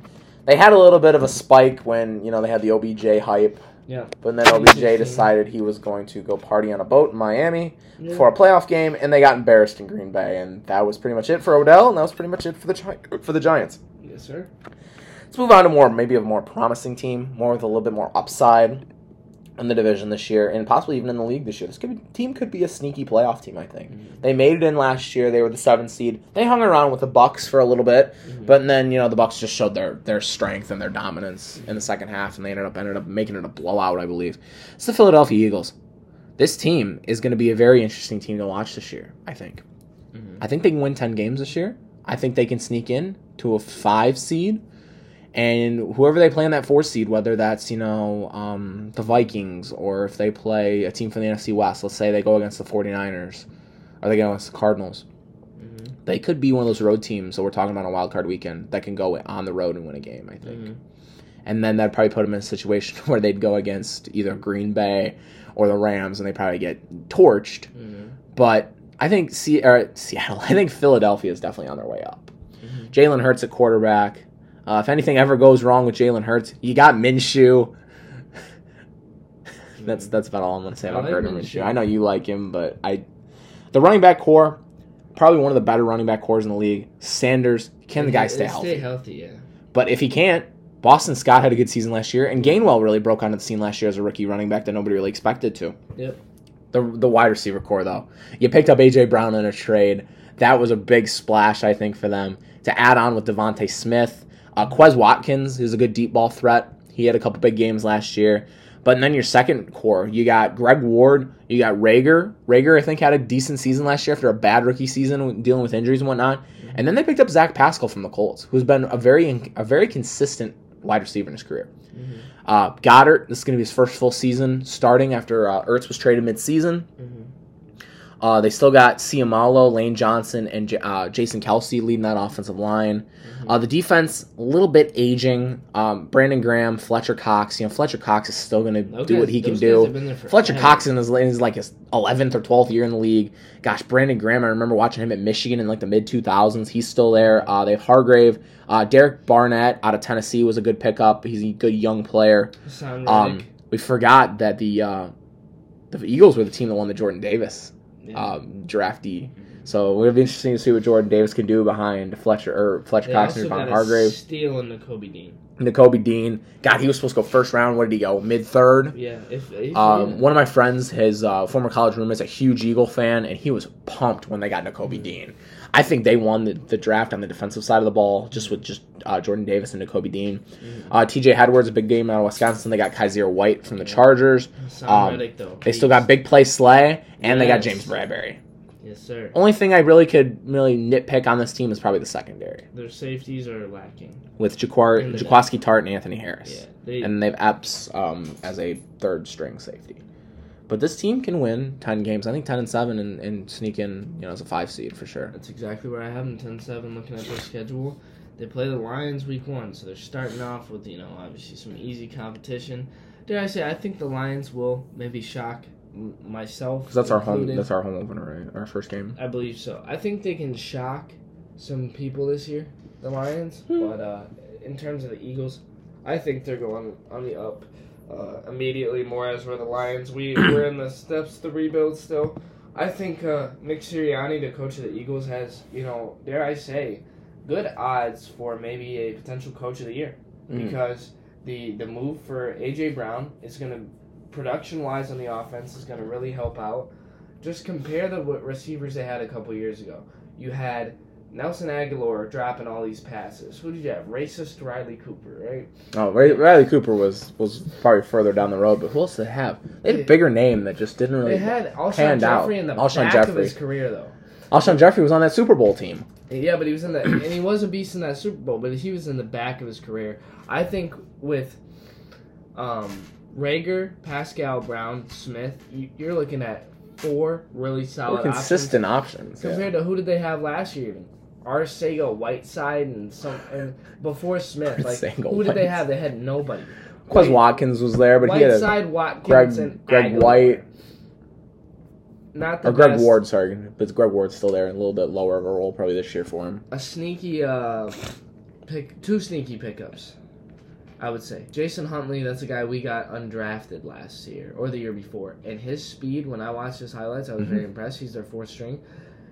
They had a little bit of a spike when you know they had the OBJ hype, yeah. but then OBJ decided he was going to go party on a boat in Miami yeah. for a playoff game, and they got embarrassed in Green Bay, and that was pretty much it for Odell, and that was pretty much it for the Gi- for the Giants. Yes, sir. Let's move on to more maybe a more promising team, more with a little bit more upside. in the division this year, and possibly even in the league this year. This could be, team could be a sneaky playoff team. I think Mhm. they made it in last year. They were the seventh seed. They hung around with the Bucks for a little bit, Mhm. but then you know the Bucks just showed their their strength and their dominance in the second half, and they ended up ended up making it a blowout. I believe it's the Philadelphia Eagles. This team is going to be a very interesting team to watch this year. I think. Mhm. I think they can win 10 games this year. I think they can sneak in to a five seed. And whoever they play in that four seed, whether that's, you know, um, the Vikings or if they play a team from the NFC West, let's say they go against the 49ers or they go against the Cardinals, Mhm. they could be one of those road teams that we're talking about on wild card weekend that can go on the road and win a game, I think. Mhm. And then that'd probably put them in a situation where they'd go against either Green Bay or the Rams and they probably get torched. Mhm. But I think C- or Seattle, I think Philadelphia is definitely on their way up. Jalen Hurts at quarterback. Uh, if anything ever goes wrong with Jalen Hurts, you got Minshew. that's that's about all I'm going to say about like Gardner Minshew. Minshew. I know you like him, but I, the running back core, probably one of the better running back cores in the league. Sanders, can the guy stay Stay healthy? healthy, yeah. But if he can't, Boston Scott had a good season last year, and Gainwell really broke onto the scene last year as a rookie running back that nobody really expected to. Yep. The the wide receiver core though, you picked up AJ Brown in a trade. That was a big splash, I think, for them to add on with DeVonta Smith, uh, Quez Watkins, is a good deep ball threat. He had a couple big games last year. But then your second core, you got Greg Ward, you got Reagor. Reagor, I think, had a decent season last year after a bad rookie season dealing with injuries and whatnot. And then they picked up Zach Pascal from the Colts, who's been a very a very consistent wide receiver in his career. Mhm. Uh, Goedert, this is going to be his first full season starting after uh, Ertz was traded midseason. Mhm. Uh, they still got Ciamalo, Lane Johnson, and J- uh, Jason Kelce leading that offensive line. Uh, the defense, a little bit aging. Um, Brandon Graham, Fletcher Cox. You know, Fletcher Cox is still going to do what he can do. have been there Fletcher. Cox in his, in his like his 11th or 12th year in the league. Gosh, Brandon Graham, I remember watching him at Michigan in like the mid 2000s. He's still there. Uh, they have Hargrave. Uh, Derek Barnett out of Tennessee was a good pickup. He's a good young player. Um, we forgot that the uh, the Eagles were the team that won the Jordan Davis Yeah. um, draftee. So it'll be interesting to see what Jordan Davis can do behind Fletcher or Fletcher They Cox and Von Hargrave. steal in the Kobe Dean. Nakobe Dean. God, he was supposed to go first round. Where did he go? Mid third. Yeah. If, if Um, yeah. one of my friends, his uh, former college roommate's a huge Eagle fan, and he was pumped when they got Nakobe Dean. I think they won the, the draft on the defensive side of the ball, just with just uh, Jordan Davis and Nakobe Dean. Uh, T.J. Edwards, a big game out of Wisconsin. They got Kyzir White from the Chargers. Um. They still got big play Slay, and they got James Bradberry. Yes, sir. Only thing I really could really nitpick on this team is probably the secondary Their safeties are lacking. with Jaquar, Jaquiski Tartt and Anthony Harris. Yeah. They, And they have Epps um, as a third string safety. But this team can win 10 games. I think 10 and 7 and, and sneak in, you know, as a 5 seed for sure. That's exactly where I have them 10-7 looking at their schedule. They play the Lions week one, so they're starting off with, you know, obviously some easy competition. Dare I say, I think the Lions will maybe shock myself. Cuz that's our home that's our home opener, right? Our first game. I believe so. I think they can shock some people this year, the Lions. Hmm. But uh, in terms of the Eagles, I think they're going on the up uh, immediately. More as we're the Lions, we we're in the steps to rebuild still. I think uh, Nick Sirianni, the coach of the Eagles, has you know, dare I say, good odds for maybe a potential coach of the year Mm. because the the move for AJ Brown is going to production wise on the offense is going to really help out. Just compare the w- receivers they had a couple years ago. You had Nelson Agholor dropping all these passes. Who did you have? Racist Riley Cooper, right? Oh, Ray, Riley Cooper was was probably further down the road, but who else did they have? They had a bigger name that just didn't really. They had Alshon panned out. Jeffery in the Alshon back of Jeffery. his career, though. Alshon Jeffery was on that Super Bowl team. Yeah, but he was in the and he was a beast in that Super Bowl, but he was in the back of his career. I think with um, Reagor, Pascal, Brown, Smith, you, you're looking at four really solid options. consistent options. yeah. compared to who did they have last year? Even Arcega, Whiteside, and some and before Smith, like Arcega, who did they have? They had nobody. Quez Watkins was there, but he had a Whiteside, Watkins, Greg- and Greg Aguilar. White. Not the or Greg best. Ward. Sorry, but Greg Ward's still there, and a little bit lower of a role probably this year for him. a sneaky uh pick two sneaky pickups i would say jason huntley that's a guy we got undrafted last year or the year before and his speed when i watched his highlights i was Mm-hmm. very impressed he's their fourth string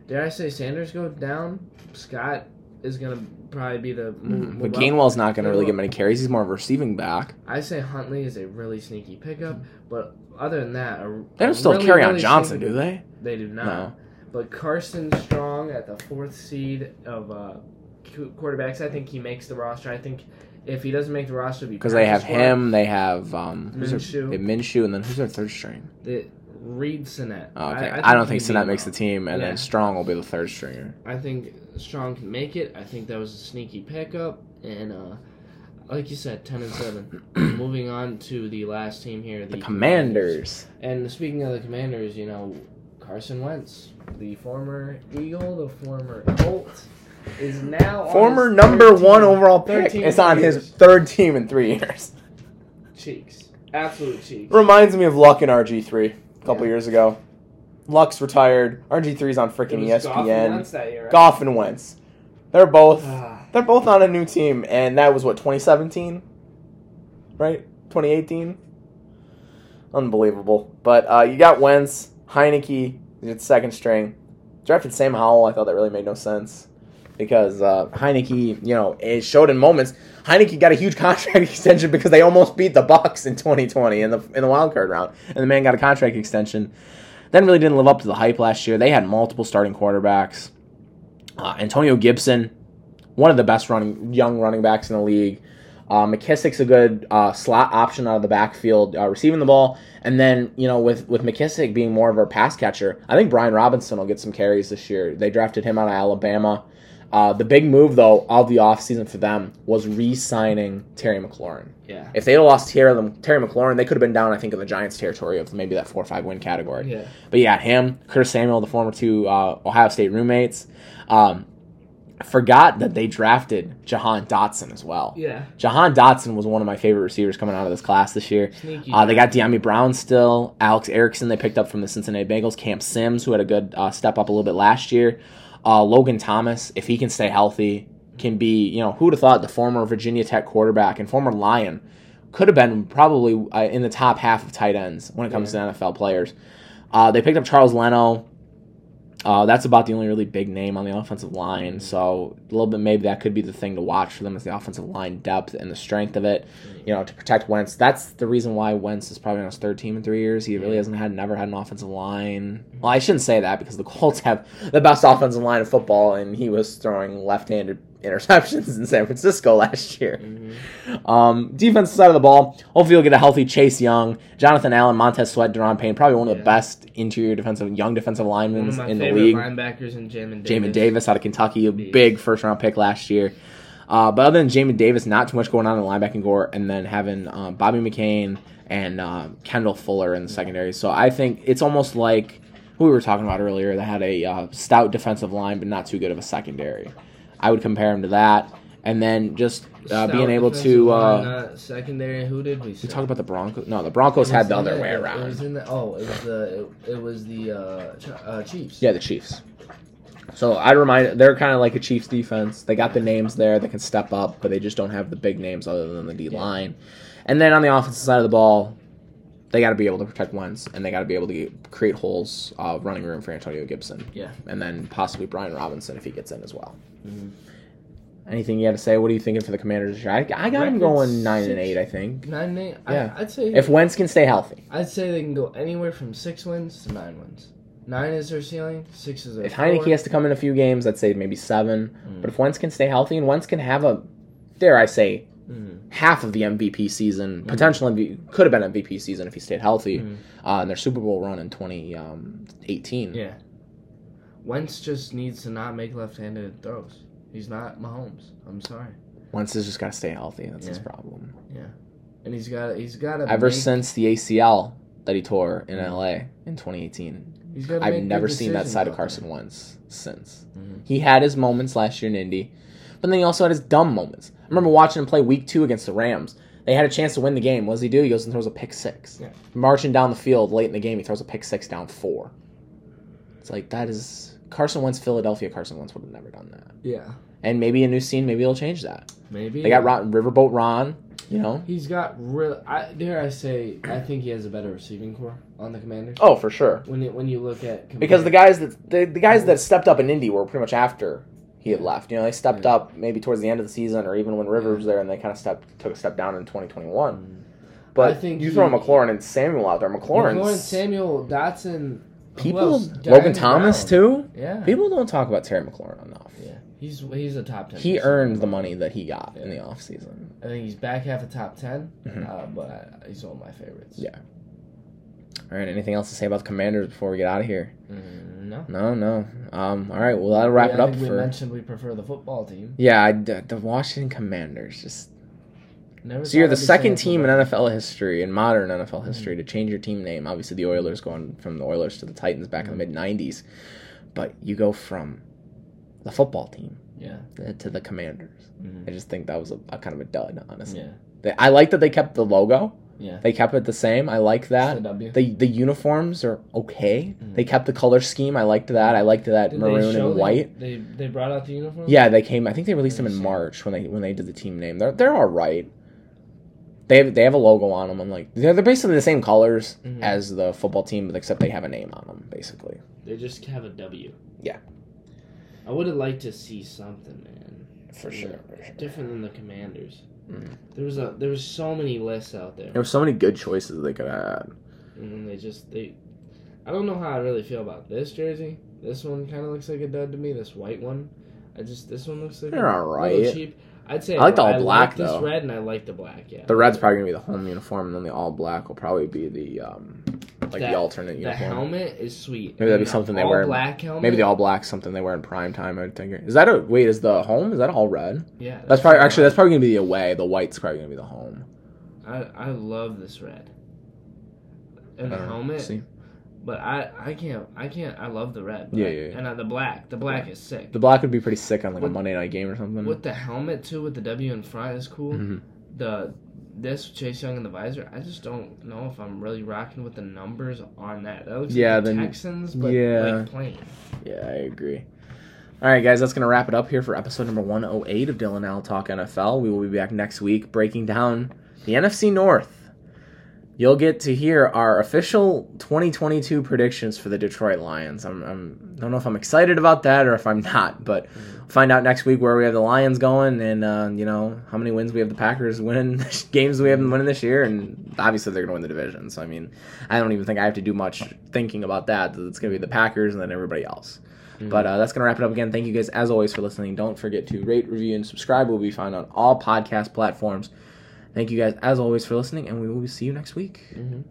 dare i say sanders go down scott is gonna probably be the. Mm-hmm. But. Gainwell's not going to really get many carries. He's more of a receiving back. I say Huntley is a really sneaky pickup, but other than that, a, They don't still really, carry on really Johnson, sneaky- do they? They do not. No. But Carson Strong at the fourth seed of uh, quarterbacks, I think he makes the roster. I think if he doesn't make the roster, Because they have him, they have um, their- Minshew. they have Minshew, and then who's their third string? The Reid Sinnett. Oh, okay, I, don't think Sinet makes the team, and Yeah. then Strong will be the third stringer. I think Strong can make it. I think that was a sneaky pickup, and uh, like you said, ten and seven. Moving on to the last team here, the, The Commanders. And speaking of the Commanders, you know, Carson Wentz, the former Eagle, the former Colt, is now Former number one overall pick. It's on three his third team in three years. cheeks, absolute cheeks. Reminds me of Luck and RG3 a couple Yeah. years ago. Lux retired. RG3's on freaking was Goff and ESPN. Wentz year, right? Goff and Wentz. They're both Ah, they're both on a new team, and that was what 2017, right? 2018. Unbelievable. But uh, you got Wentz, Heinicke, it's second string. Drafted Sam Howell. I thought that really made no sense because uh, Heinicke, you know, it showed in moments. Heinicke got a huge contract extension because they almost beat the Bucs in 2020 in the in the wild card round, and the man got a contract extension. Then really didn't live up to the hype last year. They had multiple starting quarterbacks. Uh, Antonio Gibson, one of the best running young running backs in the league. Uh, McKissic's a good uh, slot option out of the backfield, uh, receiving the ball, and then you know with with McKissick being more of a pass catcher, I think Brian Robinson will get some carries this year. They drafted him out of Alabama. Uh, the big move though of the offseason for them was re-signing Terry McLaurin. yeah, If they had lost Terry, Terry McLaurin, they could have been down, I think, in the Giants' territory of maybe that four or five win category. yeah. But yeah, him, Curtis Samuel, the former two uh, Ohio State roommates. Um, forgot that they drafted Jahan Dotson as well. Yeah. Jahan Dotson was one of my favorite receivers coming out of this class this year. Sneaky. Uh, they got Dyami Brown still, Alex Erickson they picked up from the Cincinnati Bengals, Cam Sims who had a good uh, step up a little bit last year, uh, Logan Thomas if he can stay healthy can be you know who would have thought the former Virginia Tech quarterback and former Lion could have been probably uh, in the top half of tight ends when it comes to NFL players. Uh, they picked up Charles Leno. Uh, that's about the only really big name on the offensive line. So a little bit maybe that could be the thing to watch for them is the offensive line depth and the strength of it. You know, to protect Wentz. That's the reason why Wentz is probably on his third team in three years. He really hasn't had never had an offensive line. Well, I shouldn't say that because the Colts have the best offensive line of football, and he was throwing left-handed interceptions in San Francisco last year. Mhm. Um, defensive side of the ball, hopefully you'll get a healthy Chase Young, Jonathan Allen, Montez Sweat, Daron Payne, probably one of the Yeah. best interior defensive young defensive linemen in the league. linebackers in Jamin Davis. Jamin Davis out of Kentucky, a Beast. big first round pick last year. Uh, but other than Jamin Davis, not too much going on in the linebacking core, and then having um, Bobby McCain and uh, Kendall Fuller in the secondary. So I think it's almost like who we were talking about earlier that had a uh, stout defensive line, but not too good of a secondary. I would compare him to that, and then just uh, being able to. Uh, uh, secondary. Who did we? we talked about the Broncos. No, the Broncos had the other way It around. was in the oh, it was the it, it was the uh, Ch- uh, Chiefs. Yeah, the Chiefs. So I remind they're kind of like a Chiefs defense. They got the names there that can step up, but they just don't have the big names other than the D line. And then on the offensive side of the ball, they got to be able to protect Wentz, and they got to be able to get, create holes, uh, running room for Antonio Gibson, Yeah. and then possibly Brian Robinson if he gets in as well. Mhm. Anything you had to say? What are you thinking for the Commanders? this year? I, I got them Record going nine and eight, I think Nine and eight. Yeah. I, I'd say if Wentz can stay healthy. I'd say they can go anywhere from six wins to nine wins. Nine is their ceiling. Six is their. If Heinicke has to come in a few games, I'd say maybe seven. Mm. But if Wentz can stay healthy and Wentz can have a, dare I say, Mhm. half of the MVP season, potential MVP, could have been MVP season if he stayed healthy, Mhm. uh, in their Super Bowl run in 2018. Yeah. Wentz just needs to not make left-handed throws. He's not Mahomes. I'm sorry. Wentz has just got to stay healthy. That's his problem. Yeah. And he's got he's got to Ever make, since the ACL that he tore in Mhm. LA in 2018, I've never seen that side of Carson Wentz since. Mhm. He had his moments last year in Indy, but then he also had his dumb moments. Remember watching him play week two against the Rams. They had a chance to win the game. What does he do? He goes and throws a pick six. Yeah. Marching down the field late in the game, he throws a pick six down four. It's like that is Carson Wentz, Philadelphia. Carson Wentz would have never done that. Yeah. And maybe a new scene, maybe it'll change that. Maybe They got Ron, Riverboat Ron, you know. He's got real. I dare I say I think he has a better receiving core on the Commanders. Oh, for sure. When you, when you look at Because the guys that the, the guys that stepped up in Indy were pretty much after he had left. You know, they stepped Yeah. up maybe towards the end of the season, or even when Rivers was there, and they kind of stepped took a step down in 2021. Mm. But I think you he- throw McLaurin and Samuel out there. McLaurin, McLaurin, Samuel, Dotson. people. Logan Thomas too. Yeah. People don't talk about Terry McLaurin enough. Yeah. He's he's a top ten. He earned the money that he got in the Yeah. offseason. I think he's back half the top 10 Mhm. uh, but he's one of my favorites. Yeah. All right, anything else to say about the Commanders before we get out of here? Mm, no. No, no. Um, all right, well that'll wrap Yeah, it up we for. mentioned we prefer the football team. Yeah, I, the Washington Commanders just Never So you're the second team in. NFL history, in modern NFL history, Mm-hmm. to change your team name. Obviously, the Oilers going from the Oilers to the Titans back Mm-hmm. in the mid '90s, but you go from the football team Yeah. to the Commanders. Mhm. I just think that was a, a kind of a dud, honestly. Yeah. They, I like that they kept the logo. Yeah. They kept it the same. I like that. the W. The the uniforms are okay. Mhm. They kept the color scheme. I liked that. I liked that Did maroon and white. They they brought out the uniform. Yeah, they came. I think they released them in March when they when they did the team name. They're they're all right. They have, they have a logo on them. I'm like they're, they're basically the same colors Mhm. as the football team, but except they have a name on them. Basically, They just have a W. Yeah. I would have liked to see something, man. for sure. For sure. Different than the Commanders. There was a there was so many lists out there, There were so many good choices they could have had. and then they just they. I don't know how I really feel about this jersey. This one kind of looks like a dud to me. This white one, I just this one looks like They're a alright. little cheap. I'd say I like the all I black, this though. red, and I like the black. Yeah, The red's probably gonna be the home uniform, and then the all black will probably be the um like That- the alternate uniform. the helmet is sweet. Maybe that'd be something they wear in- Black helmet. Maybe the all black something they wear in prime time. I would think. Is that a wait? Is the home? Is that all red? Yeah, That's probably what actually that's probably gonna be the away. The white's probably gonna be the home. I I love this red. And the I don't know. helmet, See, but I I can't I can't I love the red. Yeah, yeah, yeah. And uh, the black, the black is sick. the black would be pretty sick on like a Monday night game or something. With the helmet too, with the W in front is cool. Mhm. The this Chase Young and the visor, I just don't know if I'm really rocking with the numbers on that. That looks Yeah, like the Texans, but yeah. like plain. Yeah, I agree. All right, guys, that's going to wrap it up here for episode number 108 of Dylan Al Talk NFL. We will be back next week breaking down the NFC North. You'll get to hear our official 2022 predictions for the Detroit Lions. I'm, I'm don't know if I'm excited about that or if I'm not, but find out next week where we have the Lions going and uh, you know how many wins we have the Packers winning games we have them winning this year, and obviously they're going to win the division. So I mean, I don't even think I have to do much thinking about that. It's going to be the Packers and then everybody else. But uh, that's going to wrap it up again. Thank you guys, as always, for listening. Don't forget to rate, review, and subscribe. We'll be found on all podcast platforms. Thank you guys, as always, for listening, and we will see you next week. Mm-hmm.